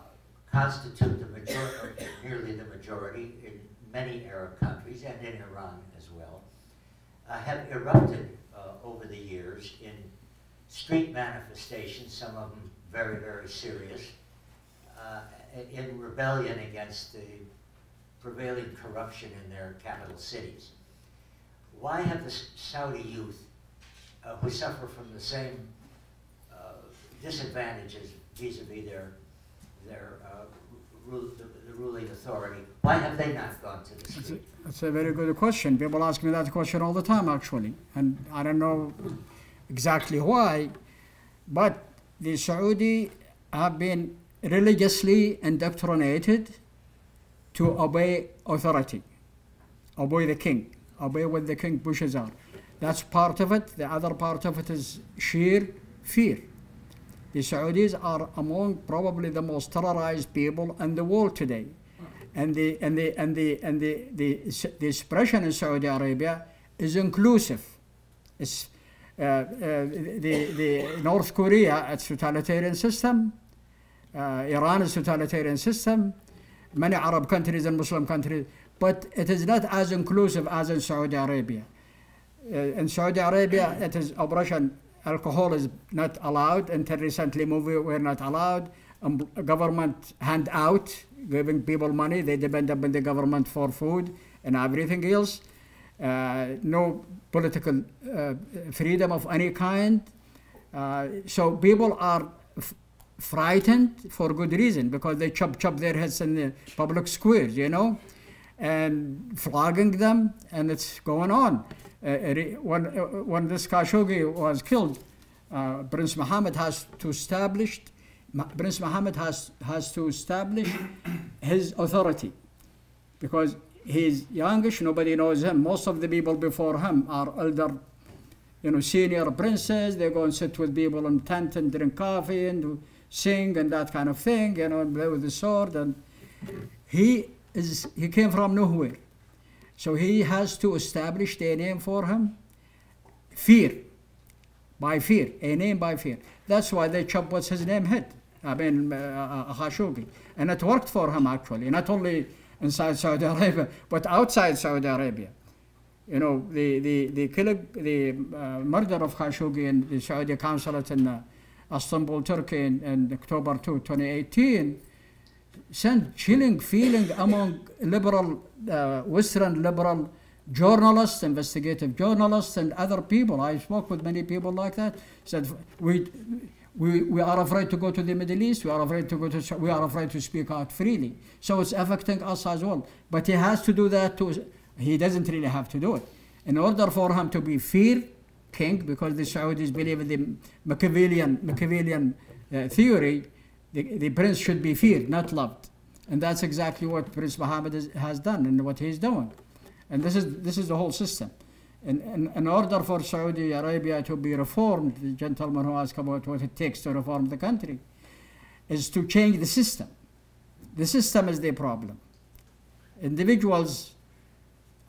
constitute the majority, nearly the majority in many Arab countries and in Iran as well, uh, have erupted over the years in street manifestations, some of them very, very serious, uh, in rebellion against the prevailing corruption in their capital cities. Why have the Saudi youth uh, who suffer from the same uh, disadvantages vis-à-vis their, their uh, ru- the, the ruling authority. Why have they not gone to the That's a, street? that's a very good question. People ask me that question all the time, actually. And I don't know exactly why, but the Saudi have been religiously indoctrinated to obey authority, obey the king, obey what the king pushes out. That's part of it. The other part of it is sheer fear. The Saudis are among probably the most terrorized people in the world today. And the and the and the and the the, the expression in Saudi Arabia is inclusive. It's uh, uh, the the North Korea it's totalitarian system. Uh, Iran is totalitarian system. Many Arab countries and Muslim countries, but it is not as inclusive as in Saudi Arabia. Uh, in Saudi Arabia, it is operation alcohol is not allowed. Until recently, movie were not allowed. Um, government hand out, giving people money. They depend upon the government for food and everything else. Uh, no political uh, freedom of any kind. Uh, so people are frightened for good reason because they chop chop their heads in the public squares, you know, and flogging them, and it's going on. Uh, re- when, uh, when this Khashoggi was killed, uh, Prince Mohammed has to establish, Prince Mohammed has, has to establish his authority because he's youngish, nobody knows him. Most of the people before him are elder, you know, senior princes. They go and sit with people in tent and drink coffee and sing and that kind of thing, you know, and play with the sword. And he is he came from nowhere, so he has to establish a name for him. Fear, by fear, a name by fear. That's why they chop what's his name head. I mean, uh, uh, Khashoggi, and it worked for him actually, not only inside Saudi Arabia but outside Saudi Arabia. You know, the the the killing, the uh, murder of Khashoggi in the Saudi consulate in uh, Istanbul, Turkey, in, in October 2, 2018, sent chilling feeling among liberal, uh, Western liberal journalists, investigative journalists, and other people. I spoke with many people like that. Said we. We, we are afraid to go to the Middle East. We are afraid to go to. We are afraid to speak out freely. So it's affecting us as well. But he has to do that too. He doesn't really have to do it. In order for him to be fear king, because the Saudis believe in the Machiavellian Machiavellian uh, theory, the, prince should be feared, not loved. And that's exactly what Prince Mohammed is, has done and what he's doing. And this is, this is the whole system. In, in, in order for Saudi Arabia to be reformed, the gentleman who asked about what it takes to reform the country, is to change the system. The system is the problem. Individuals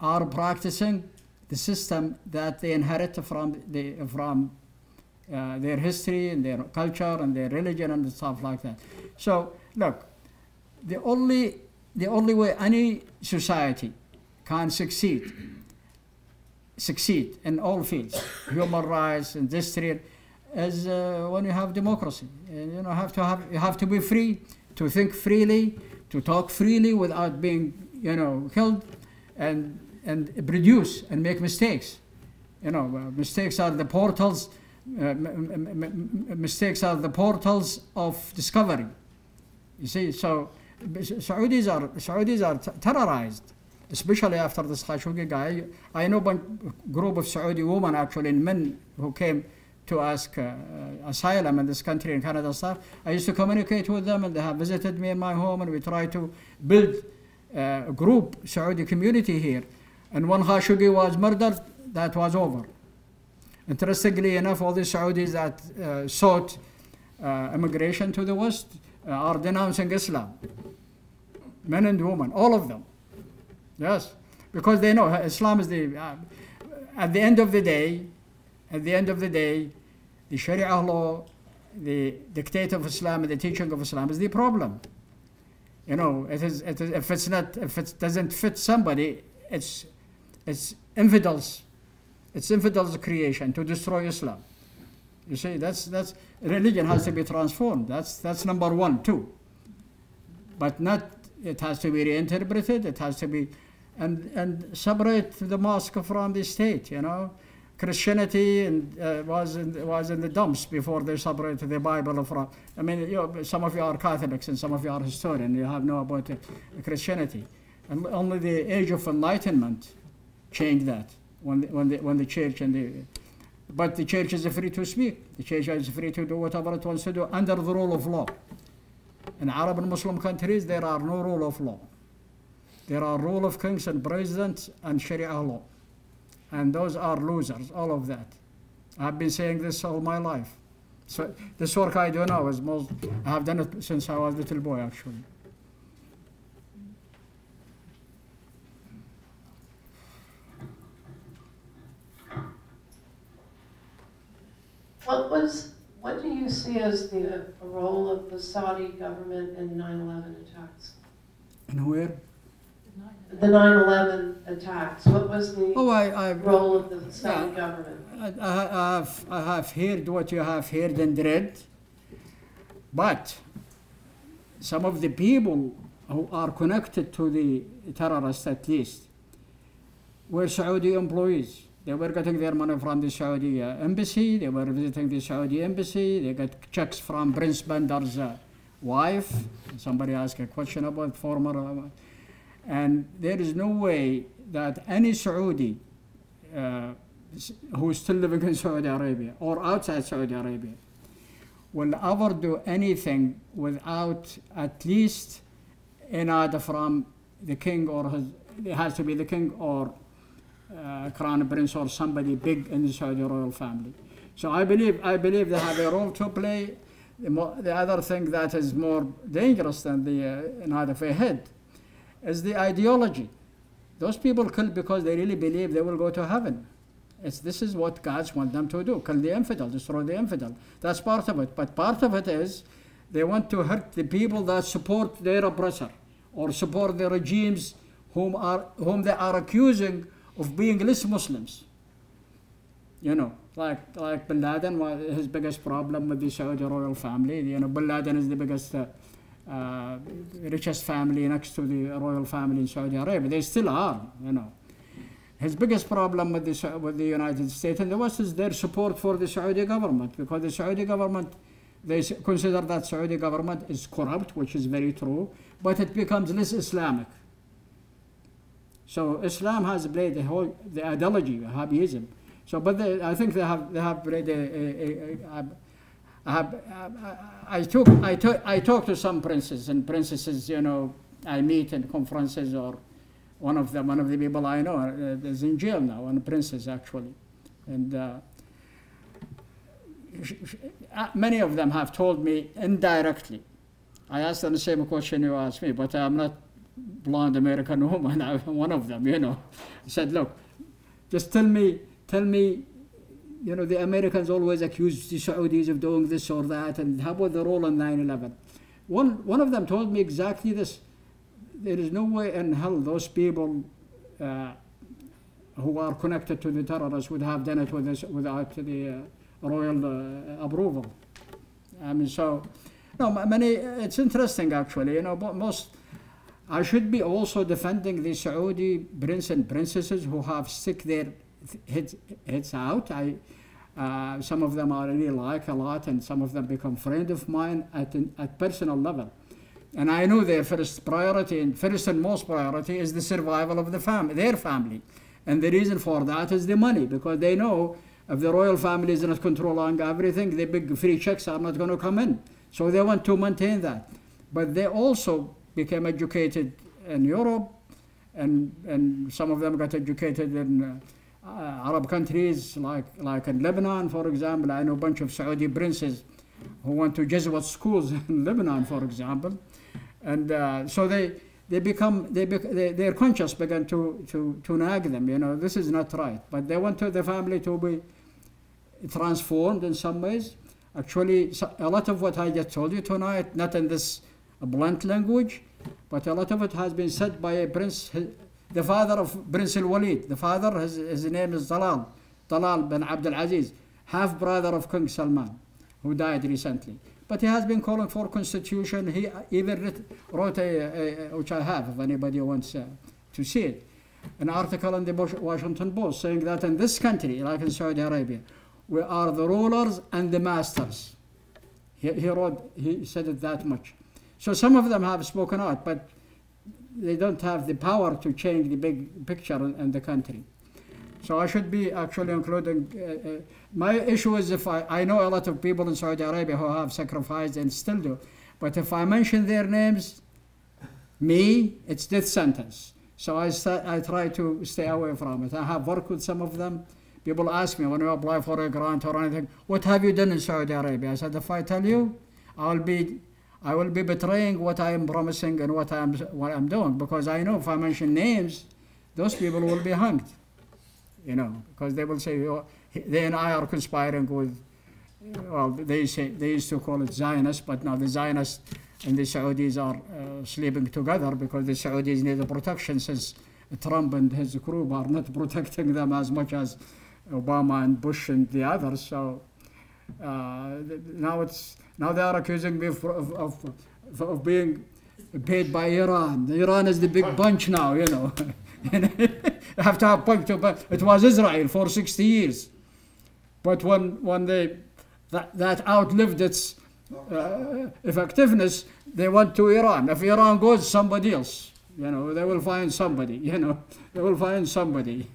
are practicing the system that they inherit from, the, from uh, their history and their culture and their religion and stuff like that. So, look, the only, the only way any society can succeed, succeed in all fields, human rights, industrial, as uh, when you have democracy. And, you know, have to have you have to be free to think freely, to talk freely without being, you know, killed, and and produce and make mistakes. You know, uh, mistakes are the portals. Uh, mistakes are the portals of discovery. You see, so Saudis are Saudis are terrorized, especially after this Khashoggi guy. I know a group of Saudi women, actually, and men who came to ask uh, asylum in this country in Canada stuff. I used to communicate with them, and they have visited me in my home, and we try to build uh, a group Saudi community here. And when Khashoggi was murdered, that was over. Interestingly enough, all the Saudis that uh, sought uh, immigration to the West uh, are denouncing Islam. Men and women, all of them. Yes, because they know Islam is the. Uh, at the end of the day, at the end of the day, the Sharia law, the dictate of Islam, and the teaching of Islam is the problem. You know, it is, it is, if it's not, if it doesn't fit somebody, it's, it's infidels, it's infidels' creation to destroy Islam. You see, that's that's religion has to be transformed. That's that's number one, too. But not it has to be reinterpreted. It has to be, and and separate the mosque from the state. You know, Christianity and uh, was in, was in the dumps before they separated the Bible from. I mean, you know, some of you are Catholics and some of you are historian. You have know about uh, Christianity, and only the age of enlightenment changed that when the, when the, when the church and the but the church is free to speak. The church is free to do whatever it wants to do under the rule of law. In Arab and Muslim countries, there are no rule of law. There are rule of kings and presidents and Sharia law. And those are losers, all of that. I've been saying this all my life. So this work I do now is most, I have done it since I was a little boy, actually. What was, what do you see as the uh, role of the Saudi government in 9/11 attacks? And where? The 9/11 attacks, what was the Oh, I, I, role of the Saudi government? I, I have, I have heard what you have heard and read, but some of the people who are connected to the terrorists at least were Saudi employees. They were getting their money from the Saudi uh, embassy, they were visiting the Saudi embassy, they got checks from Prince Bandar's uh, wife. Somebody asked a question about former, uh, and there is no way that any Saudi uh, who is still living in Saudi Arabia or outside Saudi Arabia will ever do anything without at least an order from the king or his, it has to be the king or uh, crown prince or somebody big in the Saudi royal family. So I believe I believe they have a role to play. The, the other thing that is more dangerous than the uh, of a head is the ideology. Those people kill because they really believe they will go to heaven. It's, this is what God wants them to do kill the infidel, destroy the infidel. That's part of it. But part of it is they want to hurt the people that support their oppressor or support the regimes whom, are, whom they are accusing of being less Muslims. You know, like, like Bin Laden, his biggest problem with the Saudi royal family. You know, Bin Laden is the biggest, uh, uh, richest family next to the royal family in Saudi Arabia. They still are, you know. His biggest problem with the, with the United States and the West is their support for the Saudi government because the Saudi government, they consider that Saudi government is corrupt, which is very true, but it becomes less Islamic. So Islam has played the whole the ideology, Wahhabism. So, but they, I think they have they have played a, a, a, a, I have, I, I took I took I talked to some princes and princesses. You know, I meet in conferences or one of them, one of the people I know uh, is in jail now, one princess actually, and. Uh, uh, many of them have told me indirectly. I asked them the same question you asked me, but I'm not blonde American woman. One of them, you know. Said, look, just tell me, tell me, you know, the Americans always accuse the Saudis of doing this or that, and how about the role in 9/11? One one of them told me exactly this. There is no way in hell those people uh, who are connected to the terrorists would have done it with this, without the uh, royal uh, approval. I mean, so, no, ma- many, it's interesting actually, you know, but most, I should be also defending the Saudi prince and princesses who have stick their heads, heads out. I, uh, some of them I really like a lot, and some of them become friend of mine at, at personal level. And I know their first priority and first and most priority is the survival of the family, their family. And the reason for that is the money, because they know if the royal family is not controlling everything, the big free checks are not going to come in. So they want to maintain that. But they also became educated in Europe, and, and some of them got educated in uh, Arab countries, like, like in Lebanon, for example. I know a bunch of Saudi princes who went to Jesuit schools in Lebanon, for example. And uh, so they, they become, they, bec- they, their conscience began to, to, to nag them, you know, this is not right. But they want the family to be transformed in some ways. Actually, a lot of what I just told you tonight, not in this blunt language, but a lot of it has been said by prince, the father of Prince Al Walid. The father, his, his name is Talal, Talal bin Abdul Aziz, half brother of King Salman, who died recently. But he has been calling for constitution. He even writ- wrote a, a, which I have, if anybody wants uh, to see it, an article in the Wash- Washington Post saying that in this country, like in Saudi Arabia, we are the rulers and the masters. He, he wrote, he said it that much. So some of them have spoken out, but they don't have the power to change the big picture in, the country. So I should be actually including. Uh, uh, my issue is if I, I know a lot of people in Saudi Arabia who have sacrificed and still do, but if I mention their names, me, it's death sentence. So I, I try to stay away from it. I have worked with some of them. People ask me when you apply for a grant or anything, what have you done in Saudi Arabia? I said, if I tell you, I'll be, I will be betraying what I am promising and what I'm, what I'm doing because I know if I mention names, those people will be hanged. You know, because they will say, oh, they and I are conspiring with, well, they say, they used to call it Zionists, but now the Zionists and the Saudis are uh, sleeping together because the Saudis need the protection since Trump and his group are not protecting them as much as Obama and Bush and the others. So uh, now it's now they are accusing me of, of, of, of being paid by Iran. Iran is the big bunch now, you know. have to have of, it was Israel for 60 years. But when, when they, that, that outlived its uh, effectiveness, they went to Iran. If Iran goes, somebody else. You know, they will find somebody, you know, they will find somebody.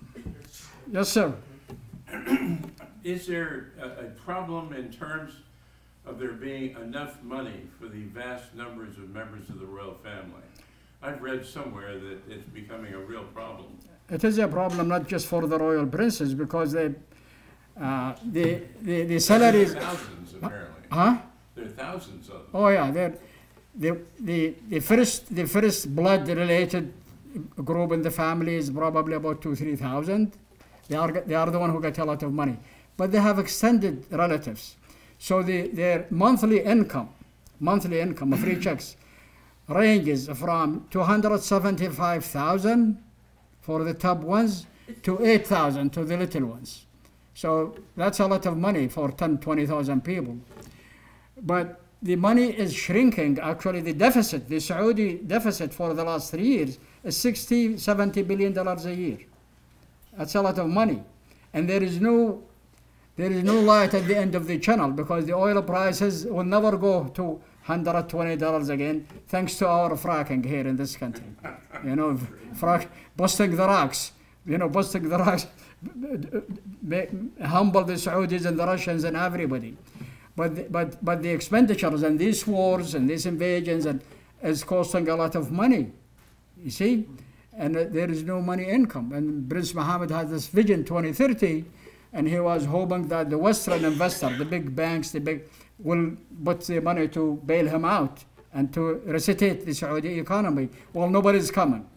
yes, sir. Is there a, a problem in terms of there being enough money for the vast numbers of members of the royal family? I've read somewhere that it's becoming a real problem. It is a problem not just for the royal princes because they, uh, the, the, the salaries, There are Thousands apparently. huh? There are thousands of them. Oh yeah, they're, the, the, the first, the first blood related group in the family is probably about two, three thousand. They are, they are the one who get a lot of money. But they have extended relatives. So the, their monthly income, monthly income of free checks ranges from 275,000 for the top ones to 8,000 to the little ones. So that's a lot of money for 10, 20,000 people. But the money is shrinking. Actually, the deficit, the Saudi deficit for the last three years is 60, 70 billion dollars a year. That's a lot of money. And there is no there is no light at the end of the channel because the oil prices will never go to $120 again thanks to our fracking here in this country. You know, frack, busting the rocks, you know, busting the rocks, humble the Saudis and the Russians and everybody. But, the- but, but the expenditures and these wars and these invasions and is costing a lot of money. You see? And uh, there is no money income. And Prince Mohammed had this vision 2030, and he was hoping that the Western investor, the big banks, the big, will put the money to bail him out and to resuscitate the Saudi economy. Well, nobody's coming.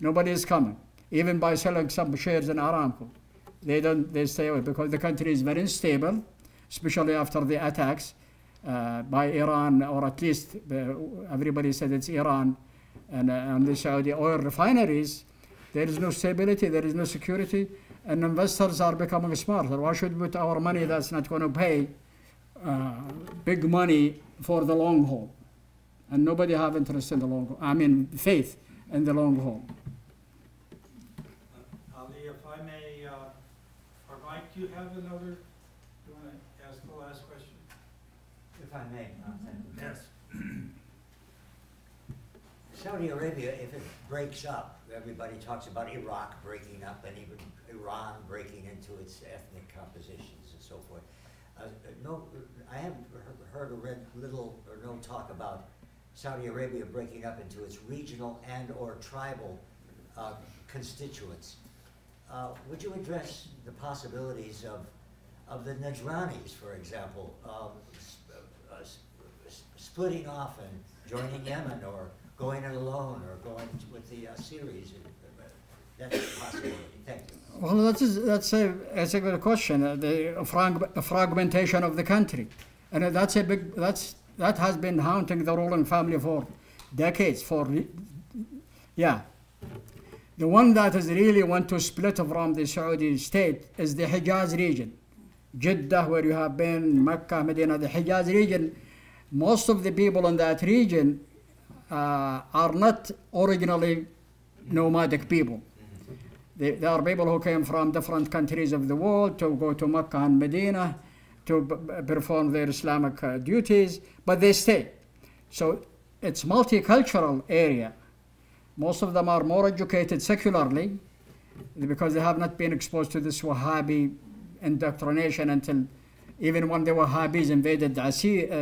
Nobody is coming, even by selling some shares in Aramco. They don't. They stay away because the country is very unstable, especially after the attacks uh, by Iran, or at least uh, everybody said it's Iran and, uh, and the Saudi oil refineries. There is no stability. There is no security, and investors are becoming smarter. Why should we put our money that's not going to pay uh, big money for the long haul? And nobody have interest in the long haul. I mean, faith in the long haul. Ali, if I may, uh, or Mike, do you have another, do you want to ask the last question? If I may, uh. Yes. Saudi Arabia, if it breaks up, everybody talks about Iraq breaking up and even Iran breaking into its ethnic compositions and so forth. Uh, no, I haven't heard or read little or no talk about Saudi Arabia breaking up into its regional and/or tribal uh, constituents. Uh, Would you address the possibilities of, of the Najranis, for example, um, uh, splitting off and joining Yemen, or going it alone, or going with the uh, Syrians? That's a possibility. Well, that is, that's a, that's a good question. Uh, the frag- fragmentation of the country. And uh, that's a big, that's, that has been haunting the ruling family for decades, for, yeah. The one that is really want to split from the Saudi state is the Hijaz region. Jeddah, where you have been, Mecca, Medina, the Hijaz region, most of the people in that region uh, are not originally nomadic people. They, there are people who came from different countries of the world to go to Mecca and Medina to perform their Islamic uh, duties, but they stay. So it's multicultural area. Most of them are more educated secularly because they have not been exposed to this Wahhabi indoctrination until even when the Wahhabis invaded Asi, uh,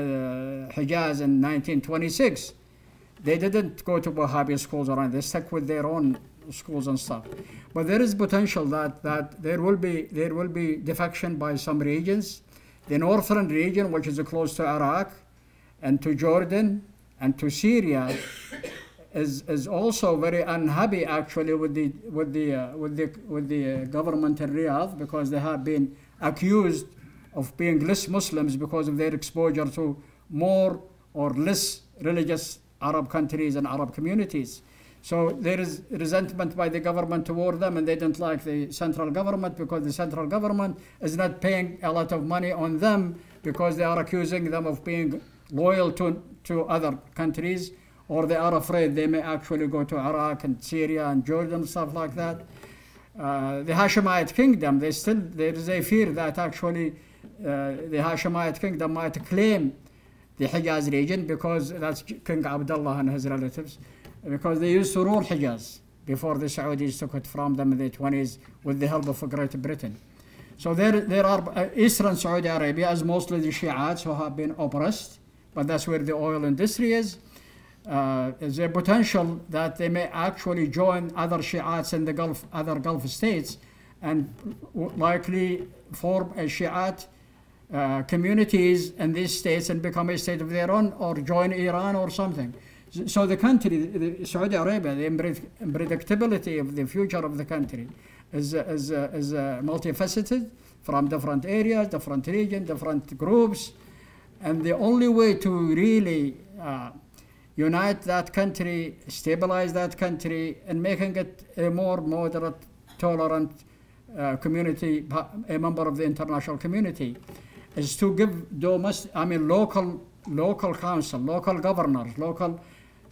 Hijaz in 1926. They didn't go to Wahhabi schools around. They stuck with their own schools and stuff. But there is potential that, that there will be there will be defection by some regions. The northern region, which is close to Iraq, and to Jordan, and to Syria, is, is also very unhappy actually with the with the uh, with the with the uh, government in Riyadh because they have been accused of being less Muslims because of their exposure to more or less religious Arab countries and Arab communities. So there is resentment by the government toward them, and they don't like the central government because the central government is not paying a lot of money on them because they are accusing them of being loyal to, to other countries, or they are afraid they may actually go to Iraq and Syria and Jordan, stuff like that. Uh, the Hashemite kingdom, they still there is a fear that actually uh, the Hashemite kingdom might claim the Hijaz region because that's King Abdullah and his relatives, because they used to rule Hijaz before the Saudis took it from them in the 20s with the help of Great Britain. So there, there are uh, eastern Saudi Arabia is mostly the Shiites who have been oppressed, but that's where the oil industry is. Uh, is a potential that they may actually join other Shiites in the Gulf, other Gulf states, and likely form a Shiite uh, communities in these states and become a state of their own, or join Iran or something. So the country, the Saudi Arabia, the unpred- unpredictability of the future of the country is, is, is uh, multifaceted from different areas, different regions, different groups. And the only way to really uh, unite that country, stabilize that country, and making it a more moderate, tolerant uh, community, a member of the international community, is to give domestic, I mean, local, local council, local governors, local,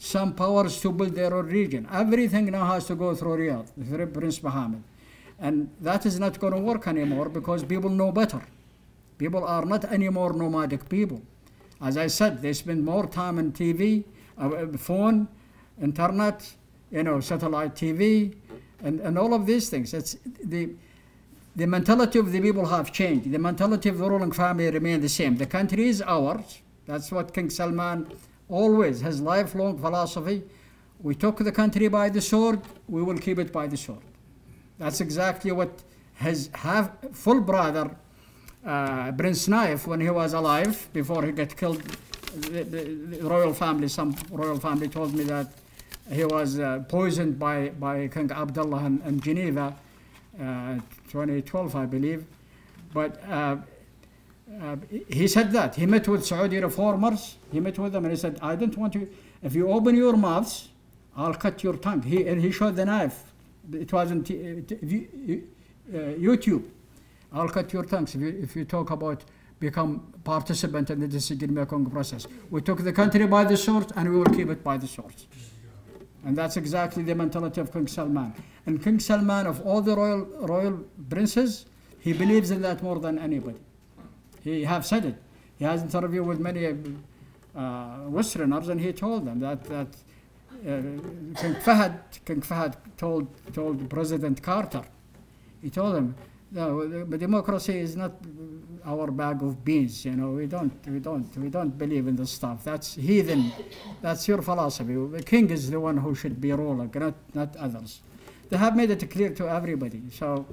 some powers to build their own region. Everything now has to go through Riyadh, through Prince Mohammed. And that is not going to work anymore because people know better. People are not anymore nomadic people. As I said, they spend more time on TV, uh, phone, internet, you know, satellite TV, and, and all of these things. It's the the mentality of the people have changed. The mentality of the ruling family remain the same. The country is ours. That's what King Salman always his lifelong philosophy. We took the country by the sword. We will keep it by the sword. That's exactly what his half full brother uh, Prince Naif, when he was alive, before he got killed, the, the, the royal family, some royal family told me that he was uh, poisoned by, by King Abdullah in, in Geneva, uh, 2012, I believe. But uh, uh, he said that. He met with Saudi reformers. He met with them and he said, I don't want you, if you open your mouths, I'll cut your tongue. He, and he showed the knife. It wasn't, uh, YouTube. I'll cut your tongues if you, if you talk about become participant in the decision-making process. We took the country by the sword and we will keep it by the sword. And that's exactly the mentality of King Salman. And King Salman, of all the royal, royal princes, he believes in that more than anybody. He have said it. He has interviewed with many uh, Westerners, and he told them that that uh, King Fahd, King Fahd told told President Carter, he told him, no, the democracy is not our bag of beans. You know, we don't we don't we don't believe in this stuff. That's heathen. That's your philosophy. The king is the one who should be ruler, not not others. They have made it clear to everybody. So.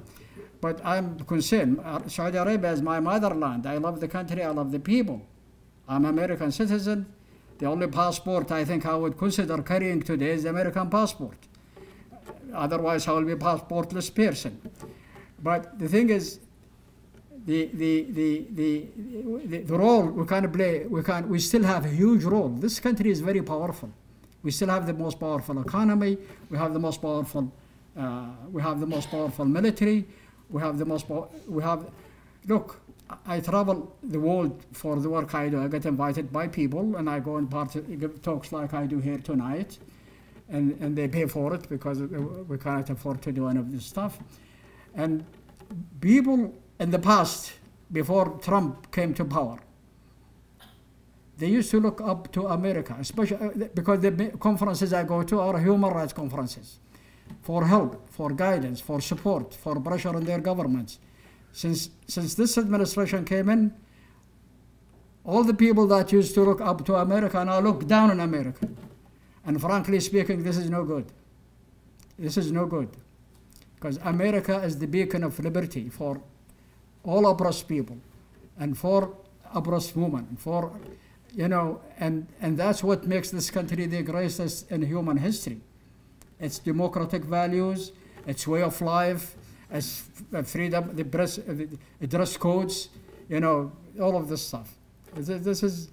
But I'm concerned. Uh, Saudi Arabia is my motherland. I love the country. I love the people. I'm an American citizen. The only passport I think I would consider carrying today is the American passport. Otherwise, I will be a passportless person. But the thing is, the, the, the, the, the, the role we can play, we, can, we still have a huge role. This country is very powerful. We still have the most powerful economy. We have the most powerful, uh, we have the most powerful military. We have the most, we have, look, I- I travel the world for the work I do. I get invited by people and I go and part, give talks like I do here tonight. And, and they pay for it because we cannot afford to do any of this stuff. And people in the past, before Trump came to power, they used to look up to America, especially uh, because the conferences I go to are human rights conferences, for help, for guidance, for support, for pressure on their governments. Since, since this administration came in, all the people that used to look up to America now look down on America. And frankly speaking, this is no good. This is no good. Because America is the beacon of liberty for all oppressed people and for oppressed women, for, you know, and, and that's what makes this country the greatest in human history. Its democratic values, its way of life, its freedom, the dress, the dress codes, you know, all of this stuff. This is,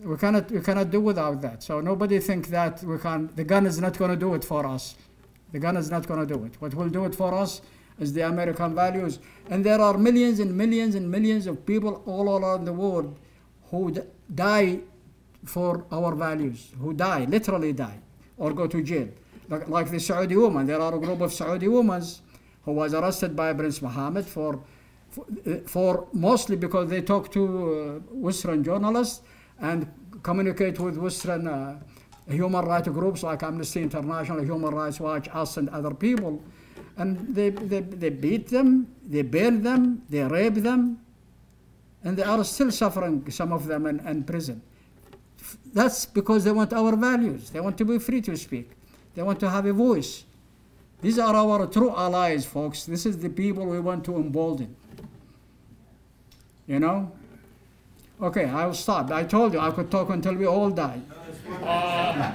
we cannot, we cannot do without that. So nobody think that we can, the gun is not going to do it for us. The gun is not going to do it. What will do it for us is the American values. And there are millions and millions and millions of people all around the world who die for our values, who die, literally die, or go to jail. Like, like the Saudi woman, there are a group of Saudi women who was arrested by Prince Mohammed for, for, for mostly because they talk to uh, Western journalists and communicate with Western uh, human rights groups like Amnesty International, Human Rights Watch, us, and other people. And they, they, they beat them, they burn them, they rape them, and they are still suffering, some of them, in, in prison. That's because they want our values. They want to be free to speak. They want to have a voice. These are our true allies, folks. This is the people we want to embolden. You know? Okay, I will stop. I told you I could talk until we all die. Uh,